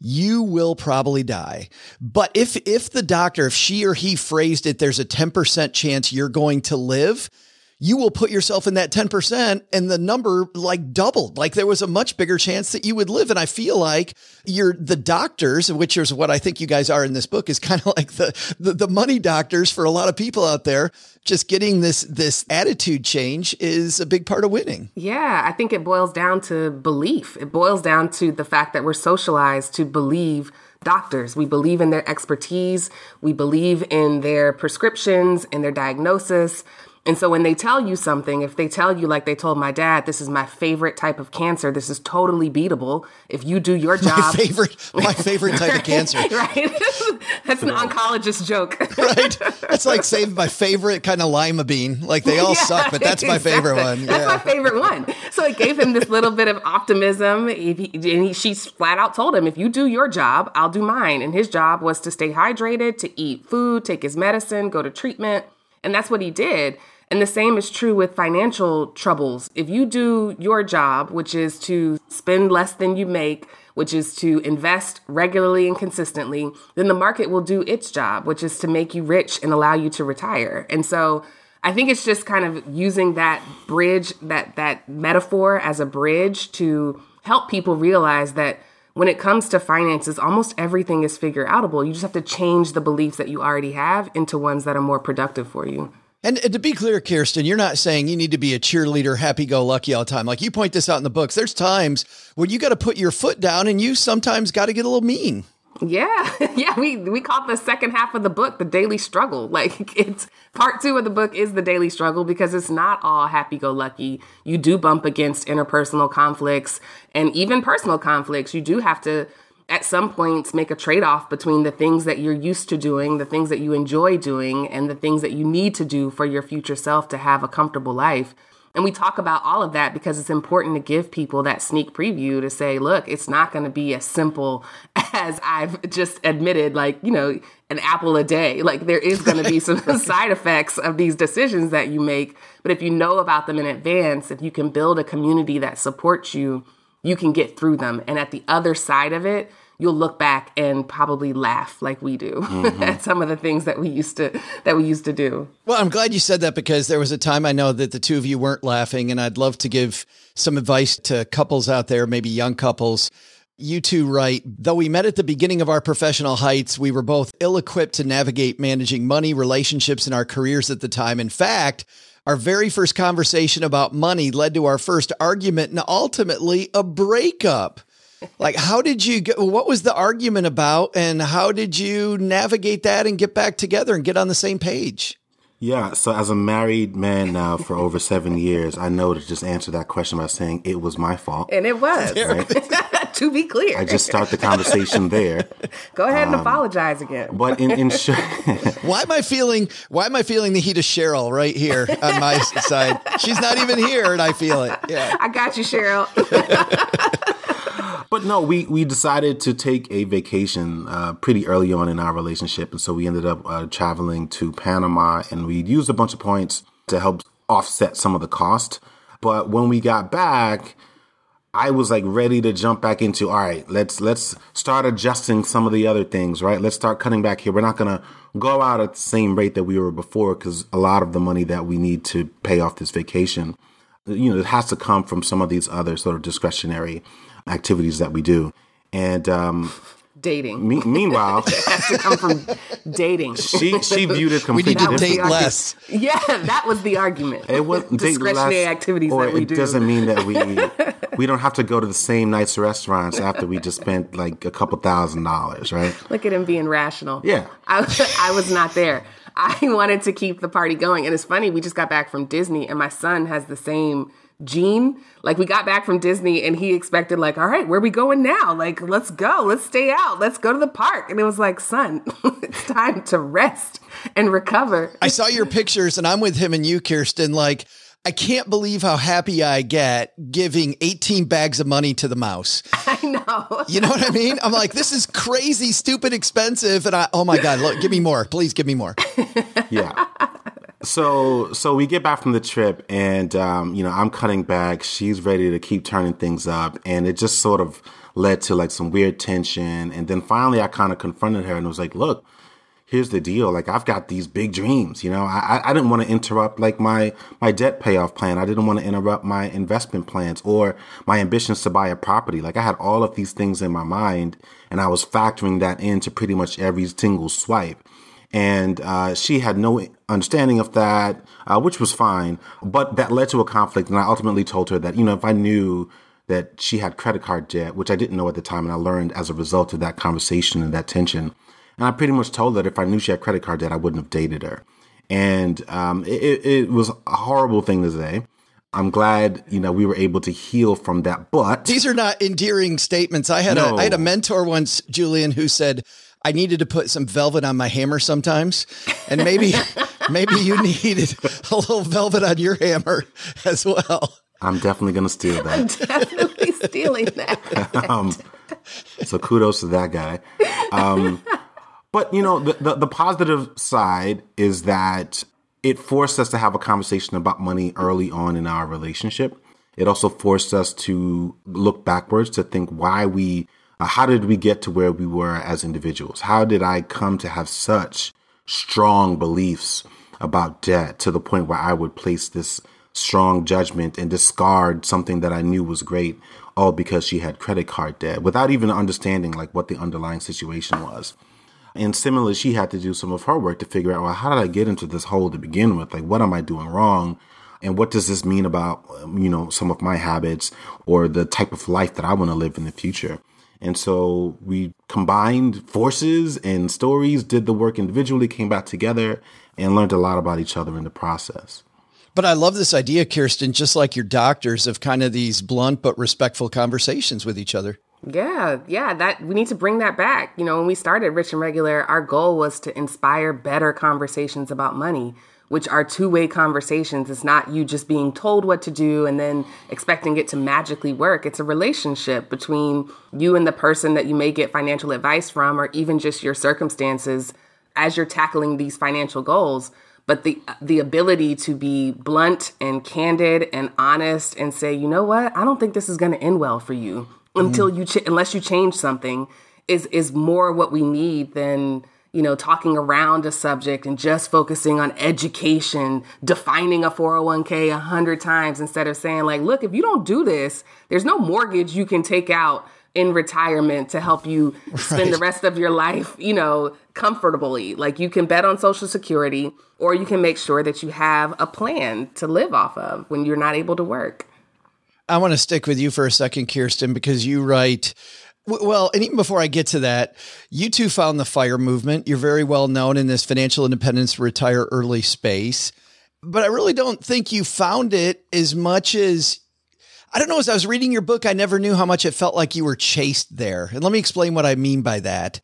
you will probably die. But if if the doctor, if she or he phrased it, there's a 10% chance you're going to live, you will put yourself in that 10% and the number like doubled. Like there was a much bigger chance that you would live. And I feel like you're the doctors, which is what I think you guys are in this book is kind of *laughs* like the, the, the money doctors for a lot of people out there. Just getting this, this attitude change is a big part of winning. Yeah. I think it boils down to belief. It boils down to the fact that we're socialized to believe doctors. We believe in their expertise. We believe in their prescriptions and their diagnosis. And so when they tell you something, if they tell you, like they told my dad, this is my favorite type of cancer, this is totally beatable. If you do your *laughs* job. My favorite, my favorite type of cancer. *laughs* right? *laughs* That's an oncologist joke. right. That's like saying my favorite kind of lima bean. Like they all Yeah, suck, but that's my favorite exactly. one. That's Yeah. my favorite one. So it gave him this little bit of optimism. If he, and he, she flat out told him, if you do your job, I'll do mine. And his job was to stay hydrated, to eat food, take his medicine, go to treatment. And that's what he did. And the same is true with financial troubles. If you do your job, which is to spend less than you make, which is to invest regularly and consistently, then the market will do its job, which is to make you rich and allow you to retire. And so I think it's just kind of using that bridge, that that metaphor as a bridge to help people realize that when it comes to finances, almost everything is figure outable. You just have to change the beliefs that you already have into ones that are more productive for you. And, to be clear, Kiersten, you're not saying you need to be a cheerleader, happy go lucky all the time. Like you point this out in the books. There's times when you got to put your foot down and you sometimes got to get a little mean. Yeah, *laughs* yeah. We we call the second half of the book the daily struggle. *laughs* Like it's part two of the book is the daily struggle because it's not all happy go lucky. You do bump against interpersonal conflicts and even personal conflicts. You do have to at some points make a trade off between the things that you're used to doing, the things that you enjoy doing, and the things that you need to do for your future self to have a comfortable life. And we talk about all of that because it's important to give people that sneak preview to say, look, it's not going to be as simple *laughs* as I've just admitted, like, you know, an apple a day. Like, there is going to be some *laughs* side effects of these decisions that you make. But if you know about them in advance, if you can build a community that supports you, you can get through them. And at the other side of it, you'll look back and probably laugh like we do *laughs* mm-hmm. at some of the things that we used to that we used to do. Well, I'm glad you said that because there was a time I know that the two of you weren't laughing, and I'd love to give some advice to couples out there, maybe young couples. You two write, though we met at the beginning of our professional heights, we were both ill equipped to navigate managing money, relationships, and our careers at the time. In fact, our very first conversation about money led to our first argument and ultimately a breakup. Like, how did you get, what was the argument about, and how did you navigate that and get back together and get on the same page? Yeah, so as a married man now for *laughs* over seven years, I know to just answer that question by saying it was my fault. And it was. *laughs* to be clear. I just start the conversation there. Go ahead and Um, apologize again. But in, in *laughs* short, Why am I feeling? Why am I feeling the heat of Cheryl right here on my side? She's not even here, and I feel it. Yeah. I got you, Cheryl. but no, we, we decided to take a vacation uh, pretty early on in our relationship. And so we ended up uh, traveling to Panama and we used a bunch of points to help offset some of the cost. But when we got back, I was like ready to jump back into all right, let's let's start adjusting some of the other things, right? Let's start cutting back here. We're not gonna go out at the same rate that we were before because a lot of the money that we need to pay off this vacation, you know, it has to come from some of these other sort of discretionary activities that we do. And um, dating. me- meanwhile, *laughs* it has to come from dating. she she viewed it *laughs* We completely need to differently. date less. Yeah, that was the argument. It wasn't date discretionary less, activities or that we it do. doesn't mean that we *laughs* we don't have to go to the same nice restaurants after we just spent like a couple thousand dollars, right? Look at him being rational. Yeah. I, I was not there. I wanted to keep the party going. And it's funny, we just got back from Disney and my son has the same gene. Like we got back from Disney and he expected like, all right, where are we going now? Like, let's go. Let's stay out. Let's go to the park. And it was like, son, *laughs* it's time to rest and recover. I saw your pictures, and I'm with him and you, Kiersten. Like, I can't believe how happy I get giving 18 bags of money to the mouse. *laughs* I know. You know what I mean? I'm like, this is crazy, stupid, expensive, and I, oh my god, look, give me more, please, give me more. *laughs* Yeah. So so we get back from the trip and um, you know, I'm cutting back, she's ready to keep turning things up and it just sort of led to like some weird tension and then finally I kind of confronted her and was like, "Look, here's the deal. Like I've got these big dreams, you know. I I didn't want to interrupt like my my debt payoff plan. I didn't want to interrupt my investment plans or my ambitions to buy a property. Like I had all of these things in my mind and I was factoring that into pretty much every single swipe and uh, she had no understanding of that, uh, which was fine. But that led to a conflict, and I ultimately told her that you know if I knew that she had credit card debt, which I didn't know at the time, and I learned as a result of that conversation and that tension, and I pretty much told her that if I knew she had credit card debt, I wouldn't have dated her. And um, it, it was a horrible thing to say. I'm glad, you know, we were able to heal from that. But these are not endearing statements. I had no. a I had a mentor once, Julien, who said I needed to put some velvet on my hammer sometimes, and maybe maybe you *laughs* needed a little velvet on your hammer as well. I'm definitely going to steal that. I'm definitely *laughs* stealing that. um, so kudos to that guy. Um, but you know, the, the, the positive side is that it forced us to have a conversation about money early on in our relationship. It also forced us to look backwards to think why we, uh, how did we get to where we were as individuals? How did I come to have such strong beliefs about debt to the point where I would place this strong judgment and discard something that I knew was great all because she had credit card debt without even understanding like what the underlying situation was. And similarly, she had to do some of her work to figure out, well, how did I get into this hole to begin with? Like, what am I doing wrong? And what does this mean about, um, you know, some of my habits or the type of life that I want to live in the future? And so we combined forces and stories, did the work individually, came back together, and learned a lot about each other in the process. But I love this idea, Kiersten, just like your doctors, of kind of these blunt but respectful conversations with each other. Yeah, yeah, that we need to bring that back. You know, when we started Rich and Regular, our goal was to inspire better conversations about money, which are two-way conversations. It's not you just being told what to do and then expecting it to magically work. It's a relationship between you and the person that you may get financial advice from or even just your circumstances as you're tackling these financial goals but the the ability to be blunt and candid and honest and say, you know what, I don't think this is going to end well for you until mm. you ch- unless you change something is is more what we need than you know talking around a subject and just focusing on education defining a 401k a hundred times instead of saying like look if you don't do this there's no mortgage you can take out in retirement to help you spend right. the rest of your life, you know, comfortably. Like you can bet on Social Security or you can make sure that you have a plan to live off of when you're not able to work. I want to stick with you for a second, Kiersten, because you write. Well, and even before I get to that, you two found the FIRE movement. You're very well known in this financial independence retire early space. But I really don't think you found it as much as I don't know. As I was reading your book, I never knew how much it felt like you were chased there. And let me explain what I mean by that.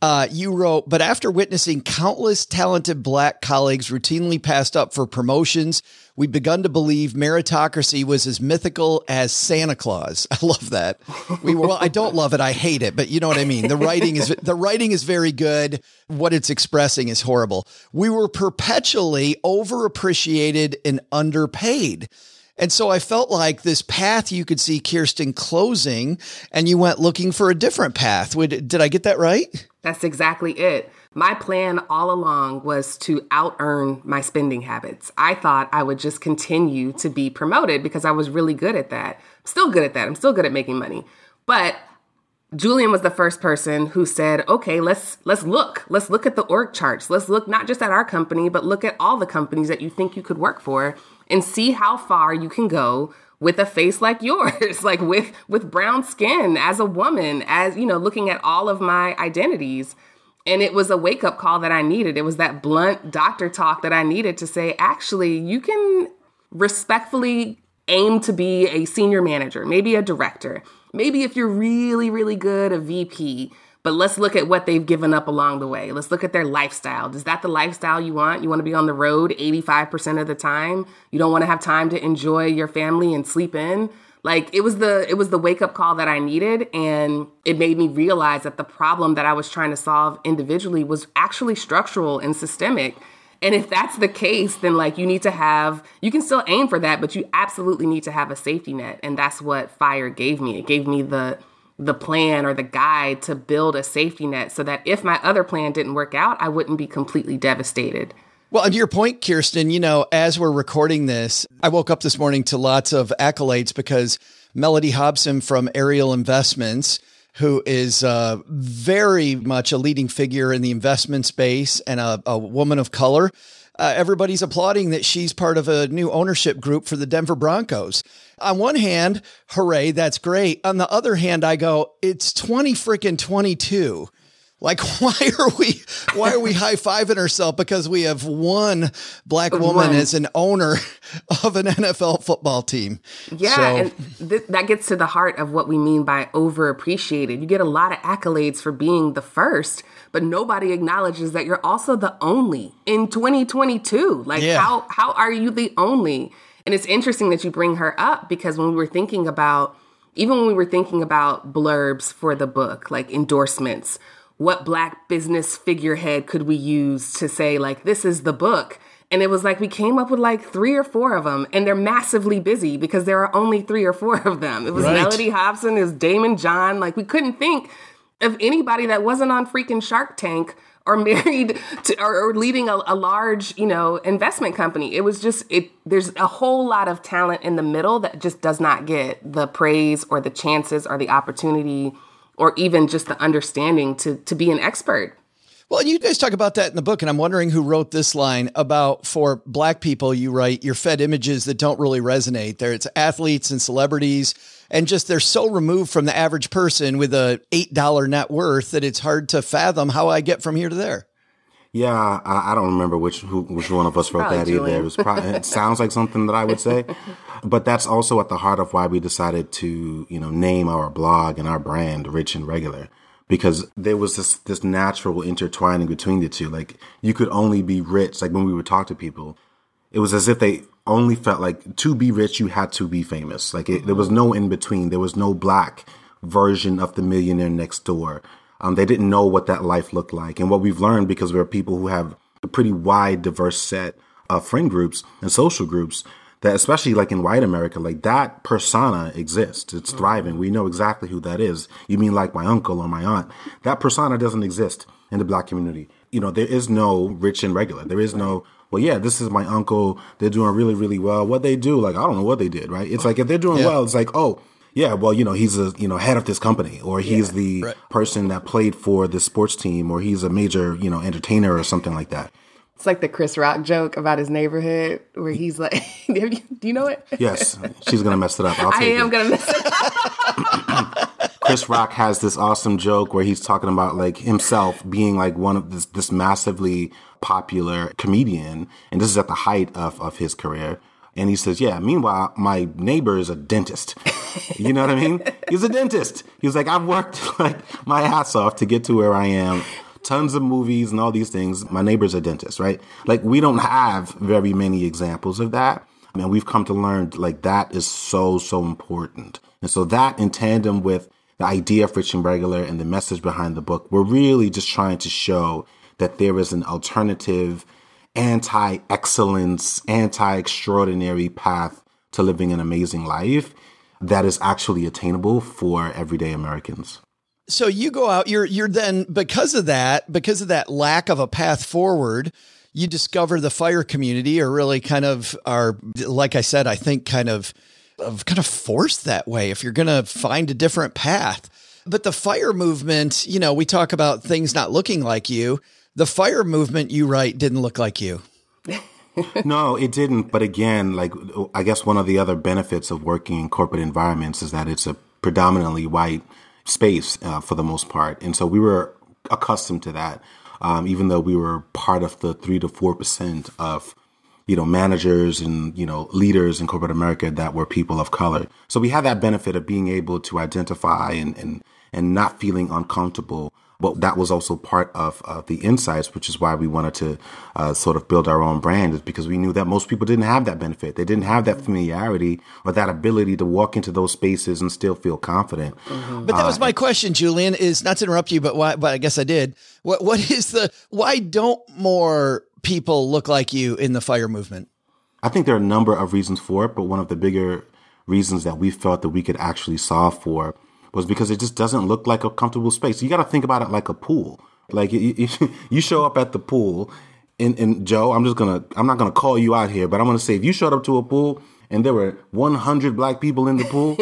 Uh, you wrote, but after witnessing countless talented black colleagues routinely passed up for promotions, we begun to believe meritocracy was as mythical as Santa Claus. *laughs* I love that. We well, I don't love it. I hate it, but you know what I mean. The writing is the writing is very good. What it's expressing is horrible. We were perpetually overappreciated and underpaid. And so I felt like this path you could see Kiersten closing and you went looking for a different path. Would, did I get that right? That's exactly it. My plan all along was to out earn my spending habits. I thought I would just continue to be promoted because I was really good at that. I'm Still good at that. I'm still good at making money. But Julien was the first person who said, "Okay, let's let's look. Let's look at the org charts. Let's look not just at our company, but look at all the companies that you think you could work for and see how far you can go with a face like yours, *laughs* like with with brown skin as a woman, as you know, looking at all of my identities. And it was a wake up call that I needed. It was that blunt doctor talk that I needed to say, actually, you can respectfully aim to be a senior manager, maybe a director. Maybe if you're really, really good, a VP. But let's look at what they've given up along the way. Let's look at their lifestyle. Is that the lifestyle you want? You want to be on the road 85% of the time? You don't want to have time to enjoy your family and sleep in? Like it was the it was the wake up call that I needed and it made me realize that the problem that I was trying to solve individually was actually structural and systemic. And if that's the case, then like you need to have, you can still aim for that, but you absolutely need to have a safety net. And that's what FIRE gave me. It gave me the the plan or the guide to build a safety net so that if my other plan didn't work out, I wouldn't be completely devastated. Well, and to your point, Kiersten, you know, as we're recording this, I woke up this morning to lots of accolades because Mellody Hobson from Ariel Investments, who is uh, very much a leading figure in the investment space and a, a woman of color, uh, everybody's applauding that she's part of a new ownership group for the Denver Broncos. On one hand, hooray, that's great. On the other hand, I go, it's 20 freaking 22. Like, *laughs* why are we why are we *laughs* high fiving ourselves because we have one black woman one. as an owner *laughs* of an NFL football team? Yeah, so. and th- that gets to the heart of what we mean by overappreciated. You get a lot of accolades for being the first, but nobody acknowledges that you're also the only in 2022. Like, yeah. how how are you the only? And it's interesting that you bring her up because when we were thinking about even when we were thinking about blurbs for the book, like endorsements, what black business figurehead could we use to say, like, this is the book? And it was like we came up with like three or four of them, and they're massively busy because there are only three or four of them. It was right. Mellody Hobson, it was Daymond John. Like, we couldn't think of anybody that wasn't on freaking Shark Tank or *laughs* married to or, or leading a, a, large you know investment company it was just it there's a whole lot of talent in the middle that just does not get the praise or the chances or the opportunity or even just the understanding to to be an expert well, you guys talk about that in the book, and I'm wondering who wrote this line about for black people. You write, you're fed images that don't really resonate. There, it's athletes and celebrities, and just they're so removed from the average person with a eight dollar net worth that it's hard to fathom how I get from here to there. Yeah, I, I don't remember which who, which one of us wrote that Julien. either. It was probably, it sounds like something that I would say, *laughs* but that's also at the heart of why we decided to you know name our blog and our brand Rich and Regular because there was this this natural intertwining between the two. Like you could only be rich. Like when we would talk to people, it was as if they only felt like to be rich you had to be famous. Like it, there was mm-hmm. no in between. There was no black version of the millionaire next door. Um, they didn't know what that life looked like. And what we've learned because we're people who have a pretty wide, diverse set of friend groups and social groups that especially like in white America, like that persona exists. It's mm-hmm. thriving. We know exactly who that is. You mean like my uncle or my aunt? That persona doesn't exist in the black community. You know, there is no rich and regular. There is no, well, yeah, this is my uncle. They're doing really, really well. What they do, like, I don't know what they did, right? It's like if they're doing yeah. well, it's like, oh, yeah, well, you know, he's a you know head of this company, or he's yeah, the right. person that played for this sports team, or he's a major you know entertainer or something like that. It's like the Chris Rock joke about his neighborhood where he's like, *laughs* do you know it? Yes, she's gonna mess it up. *laughs* i am it. gonna mess it up. *laughs* Chris Rock has this awesome joke where he's talking about like himself being like one of this this massively popular comedian, and this is at the height of of his career. And he says, "Yeah. Meanwhile, my neighbor is a dentist. You know what I mean? He's a dentist. He was like, I've worked *laughs* like my ass off to get to where I am tons of movies and all these things. My neighbor's a dentist, right? Like we don't have very many examples of that. And we've come to learn like that is so, so important. And so that in tandem with the idea of Rich and Regular and the message behind the book, we're really just trying to show that there is an alternative, anti excellence, anti extraordinary path to living an amazing life that is actually attainable for everyday Americans. So you go out you're you're then because of that because of that lack of a path forward you discover the fire community are really kind of are like i said i think kind of of kind of forced that way if you're going to find a different path. But the fire movement you know we talk about things not looking like you the fire movement you write didn't look like you no, it didn't. But again, like I guess one of the other benefits of working in corporate environments is that it's a predominantly white space uh, for the most part. And so we were accustomed to that, um, even though we were part of the three to four percent of you know managers and you know leaders in corporate America that were people of color. So we had that benefit of being able to identify and and and not feeling uncomfortable but that was also part of uh, the insights, which is why we wanted to uh, sort of build our own brand, is because we knew that most people didn't have that benefit. They didn't have that familiarity or that ability to walk into those spaces and still feel confident. Mm-hmm. But that was uh, my question, Julien. Is not to interrupt you, but why? But I guess I did. What What is the why don't more people look like you in the fire movement? I think there are a number of reasons for it, but one of the bigger reasons that we felt that we could actually solve for was because it just doesn't look like a comfortable space. You got to think about it like a pool. Like you, *laughs* you show up at the pool, and, and Joe, I'm just gonna, I'm not gonna call you out here, but I'm gonna say if you showed up to a pool and there were 100 black people in the pool,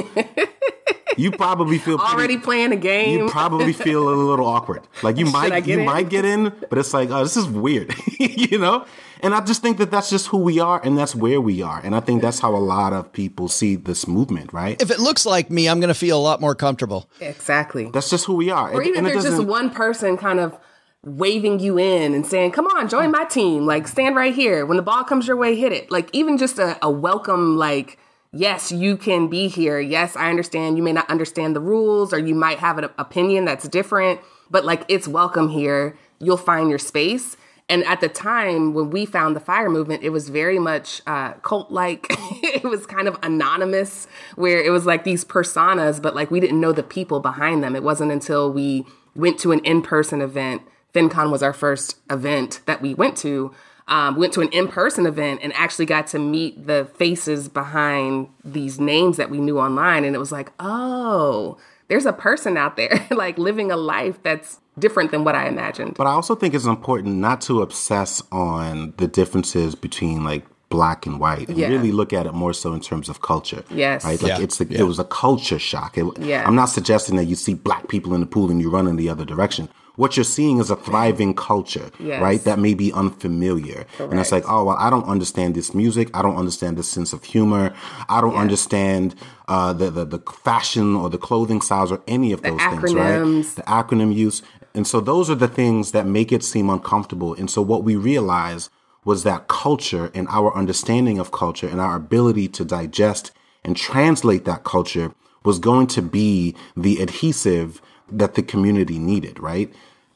you probably feel pretty, already playing a game. You probably feel a little awkward. Like you *laughs* might you in? might get in, but it's like, oh, this is weird, *laughs* you know. And I just think that that's just who we are, and that's where we are. And I think that's how a lot of people see this movement, right? If it looks like me, I'm going to feel a lot more comfortable. Exactly. That's just who we are. Or even if there's just one person kind of waving you in and saying, "Come on, join my team. Like, stand right here. When the ball comes your way, hit it." Like, even just a, a welcome, like yes, you can be here. Yes, I understand you may not understand the rules or you might have an opinion that's different, but like it's welcome here. You'll find your space. And at the time when we found the fire movement, it was very much uh, cult like. *laughs* it was kind of anonymous, where it was like these personas, but like we didn't know the people behind them. It wasn't until we went to an in person event. FinCon was our first event that we went to um, went to an in-person event and actually got to meet the faces behind these names that we knew online and it was like oh there's a person out there *laughs* like living a life that's different than what i imagined but i also think it's important not to obsess on the differences between like black and white and Yeah. really look at it more so in terms of culture Yes. right like Yeah. it's the, Yeah. it was a culture shock It- Yeah. i'm not suggesting that you see black people in the pool and you run in the other direction what you're seeing is a thriving culture Yes. right that may be unfamiliar. And it's like oh well i don't understand this music. I don't understand this sense of humor. I don't understand uh, the, the the fashion or the clothing styles or any of those things right? the acronym use. And so those are the things that make it seem uncomfortable. And so what we realized was that culture and our understanding of culture and our ability to digest and translate that culture was going to be the adhesive that the community needed, right?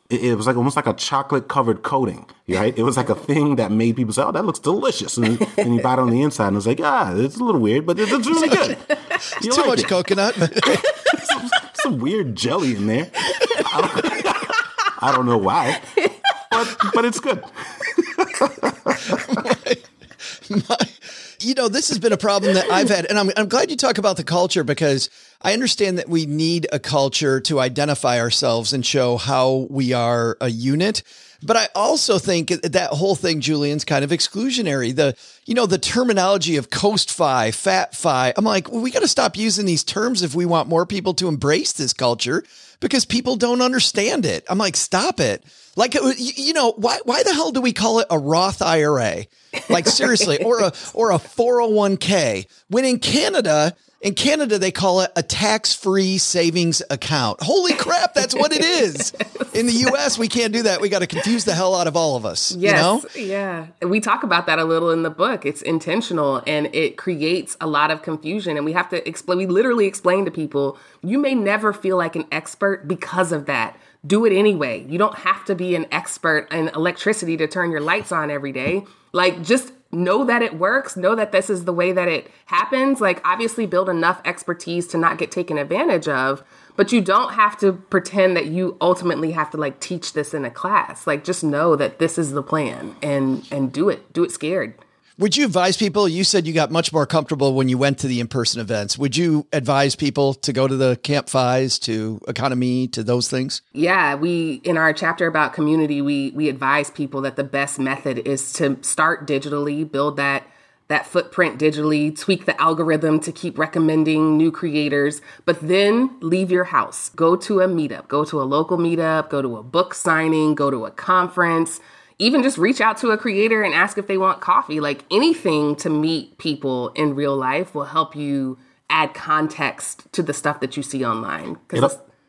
It, it was like almost like a chocolate covered coating, right? It was like a thing that made people say, "Oh, that looks delicious," and, and you bite on the inside, and it's like, "Ah, it's a little weird, but it's, it's really good." *laughs* You Too like much it. coconut. *laughs* some, some weird jelly in there. I don't, I don't know why, but but it's good. *laughs* you know, this has been a problem that I've had, and I'm, I'm glad you talk about the culture because I understand that we need a culture to identify ourselves and show how we are a unit. But I also think that whole thing, Julien's kind of exclusionary. The, you know, the terminology of coast fi, fat fi. I'm like, well, we got to stop using these terms if we want more people to embrace this culture because people don't understand it. I'm like, stop it. Like, uh, you you know, why, why the hell do we call it a Roth IRA? Like seriously, or a, or a 401k when in Canada, in Canada, they call it a tax-free savings account. Holy crap. That's what it is. In the US, we can't do that. We got to confuse the hell out of all of us. Yes, You know? yeah. We talk about that a little in the book. It's intentional and it creates a lot of confusion. And we have to explain, we literally explain to people, you may never feel like an expert because of that. Do it anyway. You don't have to be an expert in electricity to turn your lights on every day. Like, just know that it works, know that this is the way that it happens. Like, obviously, build enough expertise to not get taken advantage of. But you don't have to pretend that you ultimately have to like teach this in a class. Like just know that this is the plan and and do it. Do it scared. Would you advise people? You said you got much more comfortable when you went to the in person events. Would you advise people to go to the Camp FIs, to EconoMe, to those things? Yeah, we in our chapter about community, we we advise people that the best method is to start digitally, build that that footprint digitally, tweak the algorithm to keep recommending new creators, but then leave your house. Go to a meetup, go to a local meetup, go to a book signing, go to a conference, even just reach out to a creator and ask if they want coffee. Like anything to meet people in real life will help you add context to the stuff that you see online. It,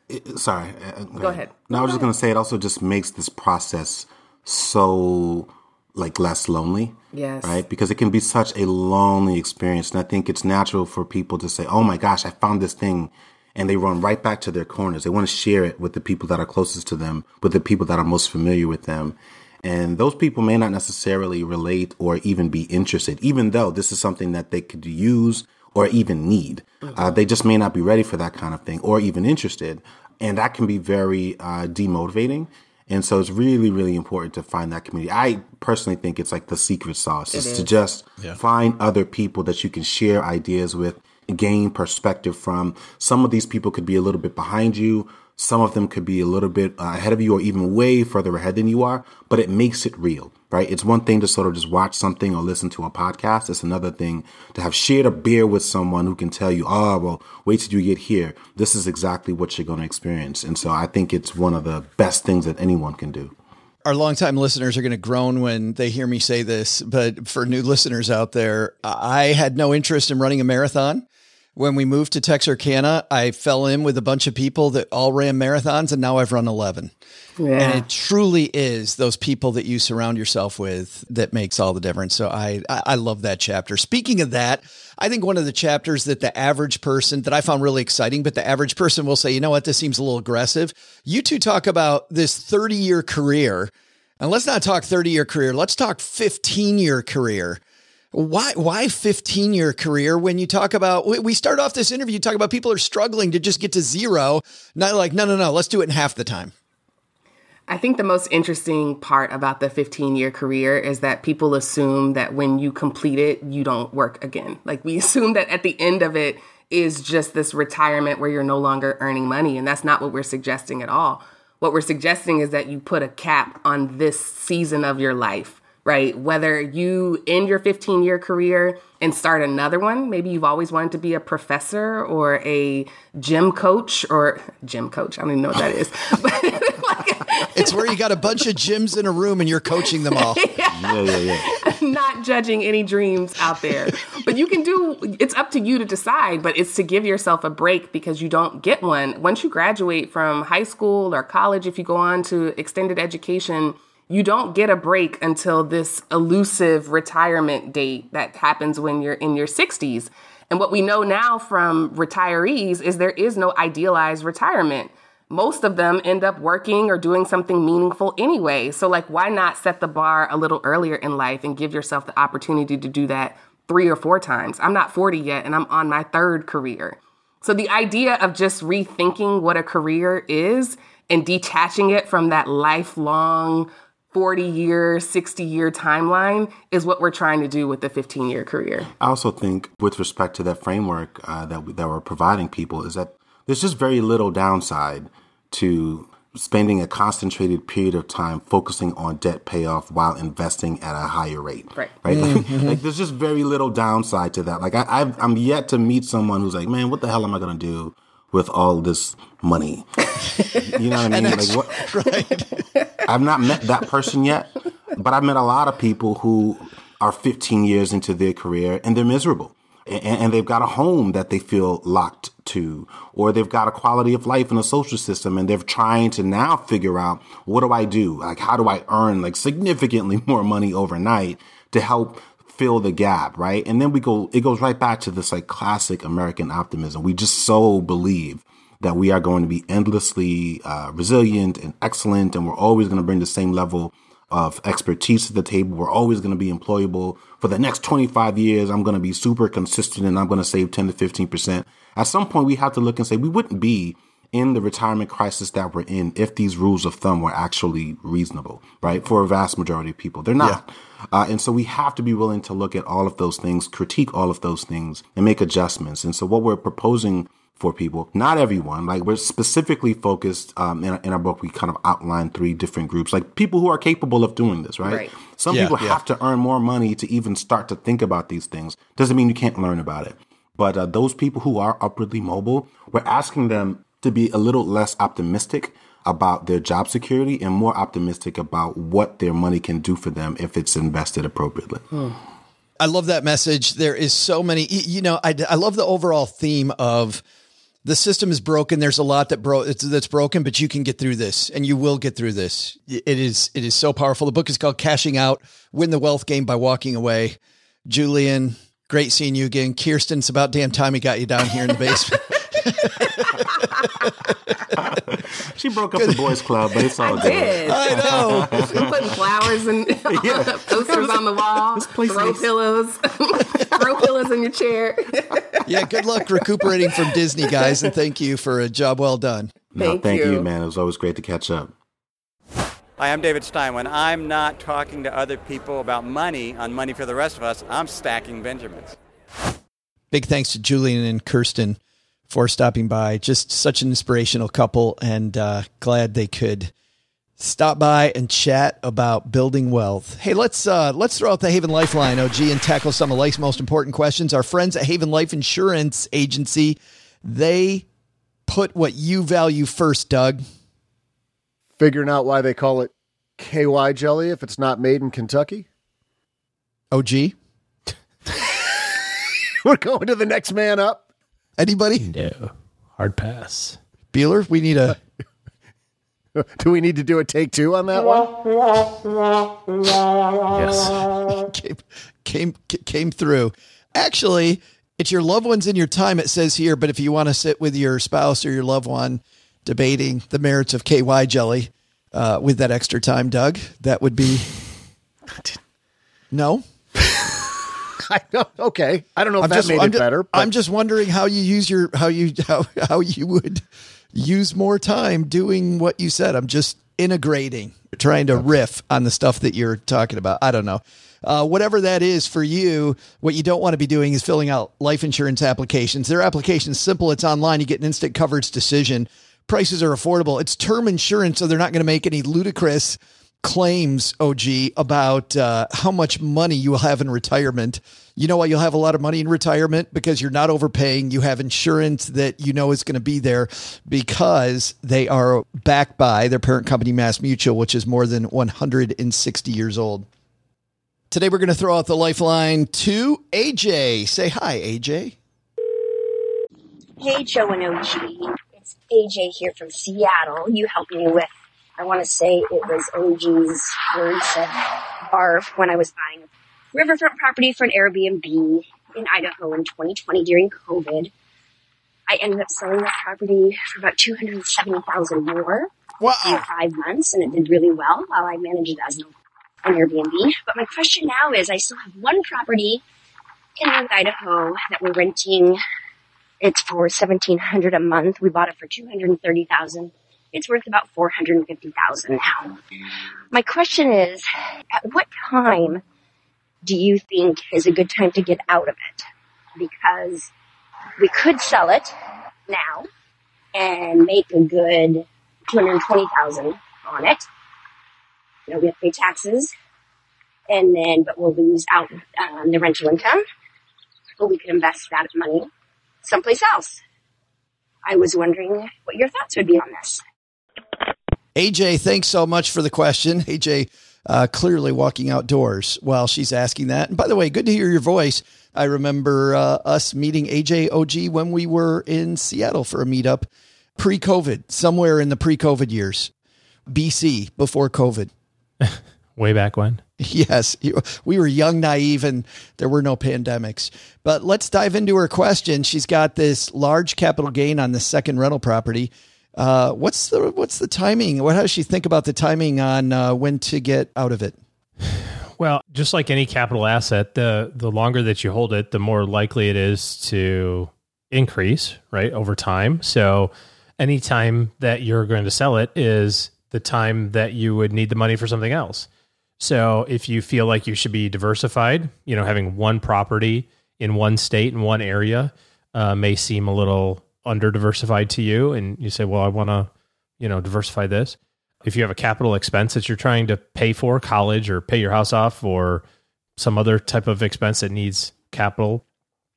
it- sorry. uh, Go ahead. No, I was just going to say it also just makes this process so like less lonely. Yes. Right? Because it can be such a lonely experience. And I think it's natural for people to say, oh my gosh, I found this thing. And they run right back to their corners. They want to share it with the people that are closest to them, with the people that are most familiar with them. And those people may not necessarily relate or even be interested, even though this is something that they could use or even need. Uh, they just may not be ready for that kind of thing or even interested. And that can be very uh, demotivating. And so it's really, really important to find that community. I personally think it's like the secret sauce is, to just find other people that you can share ideas with, gain perspective from. Some of these people could be a little bit behind you. Some of them could be a little bit uh, ahead of you or even way further ahead than you are, but it makes it real. right? It's one thing to sort of just watch something or listen to a podcast. It's another thing to have shared a beer with someone who can tell you, oh, well, wait till you get here. This is exactly what you're going to experience. And so I think it's one of the best things that anyone can do. Our longtime listeners are going to groan when they hear me say this, but for new listeners out there, I had no interest in running a marathon when we moved to Texarkana, I fell in with a bunch of people that all ran marathons, and now I've run 11. Yeah. And it truly is those people that you surround yourself with that makes all the difference. So I, I love that chapter. Speaking of that, I think one of the chapters that the average person that I found really exciting, but the average person will say, you know what, this seems a little aggressive. You two talk about this 30 year career. And let's not talk 30 year career. Let's talk 15 year career why why 15 year career when you talk about we start off this interview you talk about people are struggling to just get to zero not like no no no let's do it in half the time I think the most interesting part about the 15 year career is that people assume that when you complete it, you don't work again. Like we *laughs* assume that at the end of it is just this retirement where you're no longer earning money. And that's not what we're suggesting at all. What we're suggesting is that you put a cap on this season of your life right? Whether you end your 15 year career and start another one, maybe you've always wanted to be a professor or a gym coach or *laughs* gym coach. I don't even know what that is. *laughs* it's where you got a bunch of gyms in a room and you're coaching them all. *laughs* yeah, yeah, yeah. Not judging any dreams out there. But you can do it's up to you to decide, but it's to give yourself a break because you don't get one. Once you graduate from high school or college, if you go on to extended education, you don't get a break until this elusive retirement date that happens when you're in your 60s. And what we know now from retirees is there is no idealized retirement. Most of them end up working or doing something meaningful anyway. So, like, why not set the bar a little earlier in life and give yourself the opportunity to do that three or four times? I'm not 40 yet and I'm on my third career. So, the idea of just rethinking what a career is and detaching it from that lifelong 40 year, 60 year timeline is what we're trying to do with the 15 year career. I also think, with respect to that framework uh, that, we, that we're providing people, is that there's just very little downside to spending a concentrated period of time focusing on debt payoff while investing at a higher rate. Right. Right. Mm-hmm. *laughs* like, there's just very little downside to that. Like I, I've, I'm yet to meet someone who's like, man, what the hell am I going to do with all this money? *laughs* you know what I mean? like what? *laughs* Right. *laughs* I've not met that person yet, but I've met a lot of people who are 15 years into their career and they're miserable. And, and they've got a home that they feel locked to, or they've got a quality of life in a social system and they're trying to now figure out what do I do? Like, how do I earn like significantly more money overnight to help fill the gap, right? And then we go, it goes right back to this like classic American optimism. We just so believe that we are going to be endlessly uh, resilient and excellent, and we're always going to bring the same level of expertise to the table. We're always going to be employable for the next 25 years. I'm going to be super consistent and I'm going to save 10 to 15%. At some point, we have to look and say we wouldn't be in the retirement crisis that we're in if these rules of thumb were actually reasonable, right? For a vast majority of people, they're not. Yeah. Uh, and so we have to be willing to look at all of those things, critique all of those things, and make adjustments. And so what we're proposing for people. Not everyone. Like we're specifically focused um, in, in, our book. We kind of outline three different groups, like people who are capable of doing this. Right. right. Some yeah, people yeah. have to earn more money to even start to think about these things. Doesn't mean you can't learn about it. But uh, those people who are upwardly mobile, we're asking them to be a little less optimistic about their job security and more optimistic about what their money can do for them if it's invested appropriately. Hmm. I love that message. There is so many, you know, I, I love the overall theme of the system is broken. There's a lot that bro that's broken, but you can get through this, and you will get through this. It is it is so powerful. The book is called "Cashing Out: Win the Wealth Game by Walking Away." Julien, great seeing you again. Kiersten, it's about damn time he got you down here in the basement. *laughs* *laughs* she broke up the boys' club, but it's all I good. Did. I know. Putting flowers and *laughs* yeah. *laughs* posters on the wall. Throw pillows. Throw pillows in your chair. yeah. Good luck recuperating from Disney, guys, and thank you for a job well done. No, thank, thank you. you, man. It was always great to catch up. Hi, I'm David Stein. When I'm not talking to other people about money on Money for the Rest of Us, I'm stacking Benjamins. Big thanks to Julien and Kiersten for stopping by. Just such an inspirational couple, and uh, glad they could stop by and chat about building wealth. Hey, let's uh, let's throw out the Haven Lifeline, OG, and tackle some of life's most important questions. Our friends at Haven Life Insurance Agency, they put what you value first, Doug. Figuring out why they call it KY jelly if it's not made in Kentucky. OG. *laughs* We're going to the next man up. Anybody? No. Hard pass. Beeler, we need a *laughs* Do we need to do a take two on that one? Yes. *laughs* came, came came through. Actually, it's your loved ones in your time. It says here, but if you want to sit with your spouse or your loved one debating the merits of KY jelly uh, with that extra time, Doug, that would be *laughs* no. *laughs* I don't, okay. I don't know if I'm that just, made I'm it better. but- I'm just wondering how you use your how you *laughs* how how you would use more time doing what you said. I'm just integrating, trying to riff on the stuff that you're talking about. I don't know. Uh, whatever that is for you, what you don't want to be doing is filling out life insurance applications. Their application's simple. It's online. You get an instant coverage decision. Prices are affordable. It's term insurance, so they're not going to make any ludicrous claims, OG, about uh, how much money you will have in retirement. You know why you'll have a lot of money in retirement? Because you're not overpaying. You have insurance that you know is going to be there because they are backed by their parent company, Mass Mutual, which is more than 160 years old. Today, we're going to throw out the lifeline to AJ. Say hi, AJ. Hey, Joe and OG. It's AJ here from Seattle. You helped me with, I want to say it was OG's words of bar when I was buying a riverfront property for an Airbnb in Idaho in 2020 during COVID. I ended up selling that property for about 270,000 more wow. in five months and it did really well while I managed it as an Airbnb. But my question now is I still have one property in North Idaho that we're renting. It's for 1700 a month. We bought it for 230,000 it's worth about four hundred and fifty thousand now. My question is, at what time do you think is a good time to get out of it? Because we could sell it now and make a good two hundred twenty thousand on it. You know, we have to pay taxes, and then but we'll lose out on the rental income. But we could invest that money someplace else. I was wondering what your thoughts would be on this. AJ, thanks so much for the question. *laughs* AJ, uh, clearly walking outdoors while she's asking that. And by the way, good to hear your voice. I remember uh, us meeting AJ OG when we were in Seattle for a meetup pre COVID, somewhere in the pre COVID years, BC, before COVID. *laughs* Way back when. *laughs* Yes, we were young, naive, and there were no pandemics. But let's dive into her question. She's got this large capital gain on the second rental property. Uh, what's the what's the timing? What how does she think about the timing on uh, when to get out of it? *sighs* Well, just like any capital asset, the the longer that you hold it, the more likely it is to increase, right, over time. So any time that you're going to sell it is the time that you would need the money for something else. So if you feel like you should be diversified, you know, having one property in one state in one area uh, may seem a little under diversified to you, and you say, "Well, I want to, you know, diversify this." If you have a capital expense that you're trying to pay for, college or pay your house off, or some other type of expense that needs capital,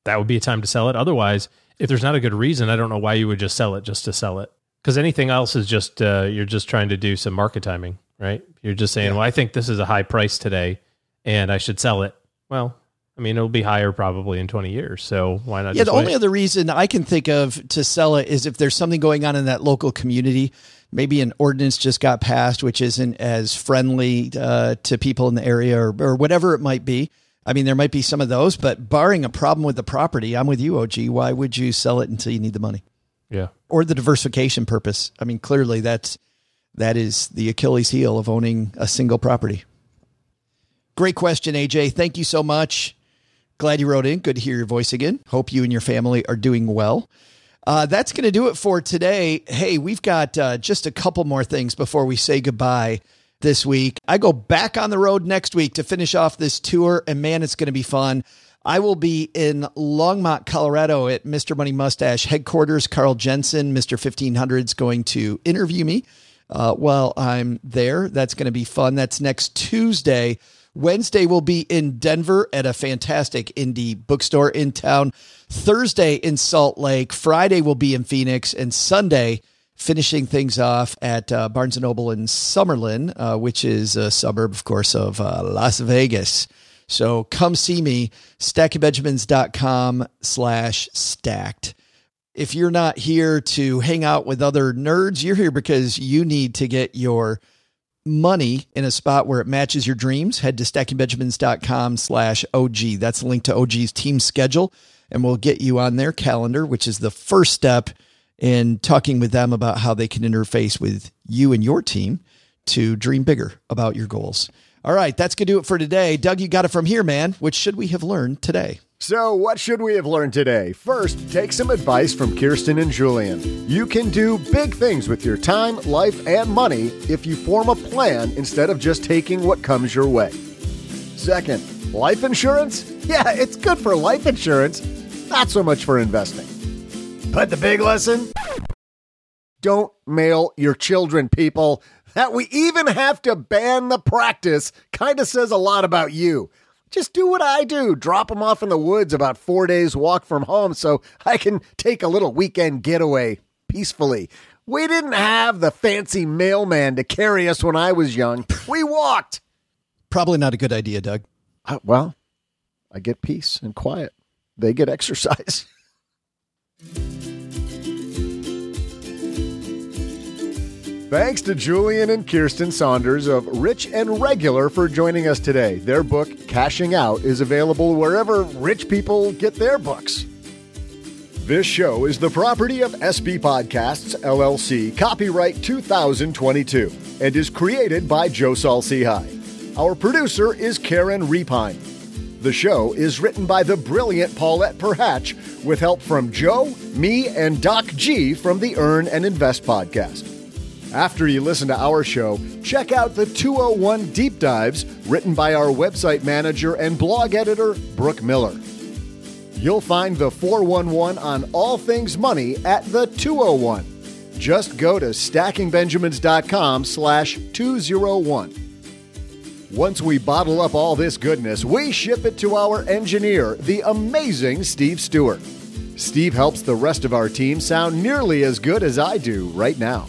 that would be a time to sell it. Otherwise, if there's not a good reason, I don't know why you would just sell it just to sell it. Because anything else is just uh, you're just trying to do some market timing, right? You're just saying, well, I think this is a high price today, and I should sell it. Well, I mean, it'll be higher probably in 20 years, so why not? Yeah, the only other reason I can think of to sell it is if there's something going on in that local community. Maybe an ordinance just got passed, which isn't as friendly uh, to people in the area, or, or whatever it might be. I mean, there might be some of those, but barring a problem with the property, I'm with you, OG. Why would you sell it until you need the money? Yeah. Or the diversification purpose. I mean, clearly that's that is the Achilles heel of owning a single property. Great question, AJ. Thank you so much. Glad you wrote in. Good to hear your voice again. Hope you and your family are doing well. Uh, that's going to do it for today. Hey, we've got uh, just a couple more things before we say goodbye this week. I go back on the road next week to finish off this tour, and man, it's going to be fun. I will be in Longmont, Colorado at Mr. Money Mustache headquarters. Carl Jensen, Mr. 1500, is going to interview me uh, while I'm there. That's going to be fun. That's next Tuesday. Wednesday will be in Denver at a fantastic indie bookstore in town. Thursday in Salt Lake. Friday will be in Phoenix, and Sunday finishing things off at uh, Barnes and Noble in Summerlin, uh, which is a suburb, of course, of uh, Las Vegas. So come see me, stackingbenjamins.com slash stacked. If you're not here to hang out with other nerds, you're here because you need to get your money in a spot where it matches your dreams. Head to stackingbenjamins.com slash OG. That's the link to OG's team schedule, and we'll get you on their calendar, which is the first step – in talking with them about how they can interface with you and your team to dream bigger about your goals. All right, that's going to do it for today. Doug, you got it from here, man. Which should we have learned today? So, what should we have learned today? First, take some advice from Kiersten and Julien. You can do big things with your time, life, and money if you form a plan instead of just taking what comes your way. Second, life insurance? *laughs* Yeah, it's good for life insurance, not so much for investing. But the big lesson don't mail your children, people. That we even have to ban the practice kind of says a lot about you. Just do what I do drop them off in the woods about four days' walk from home so I can take a little weekend getaway peacefully. We didn't have the fancy mailman to carry us when I was young. We walked. Probably not a good idea, Doug. Uh, well, I get peace and quiet. They get exercise. *laughs* Thanks to Julien and Kiersten Saunders of Rich and Regular for joining us today. Their book, Cashing Out, is available wherever rich people get their books. This show is the property of SB Podcasts, LLC, copyright 2022, and is created by Joe Saul-Sehy. Our producer is Karen Repine. The show is written by the brilliant Paulette Perhach with help from Joe, me, and Doc G from the Earn and Invest podcast. After you listen to our show, check out the 201 Deep Dives written by our website manager and blog editor, Brooke Miller. You'll find the 411 on all things money at the 201. Just go to stackingbenjamins.com slash 201. Once we bottle up all this goodness, we ship it to our engineer, the amazing Steve Stewart. Steve helps the rest of our team sound nearly as good as I do right now.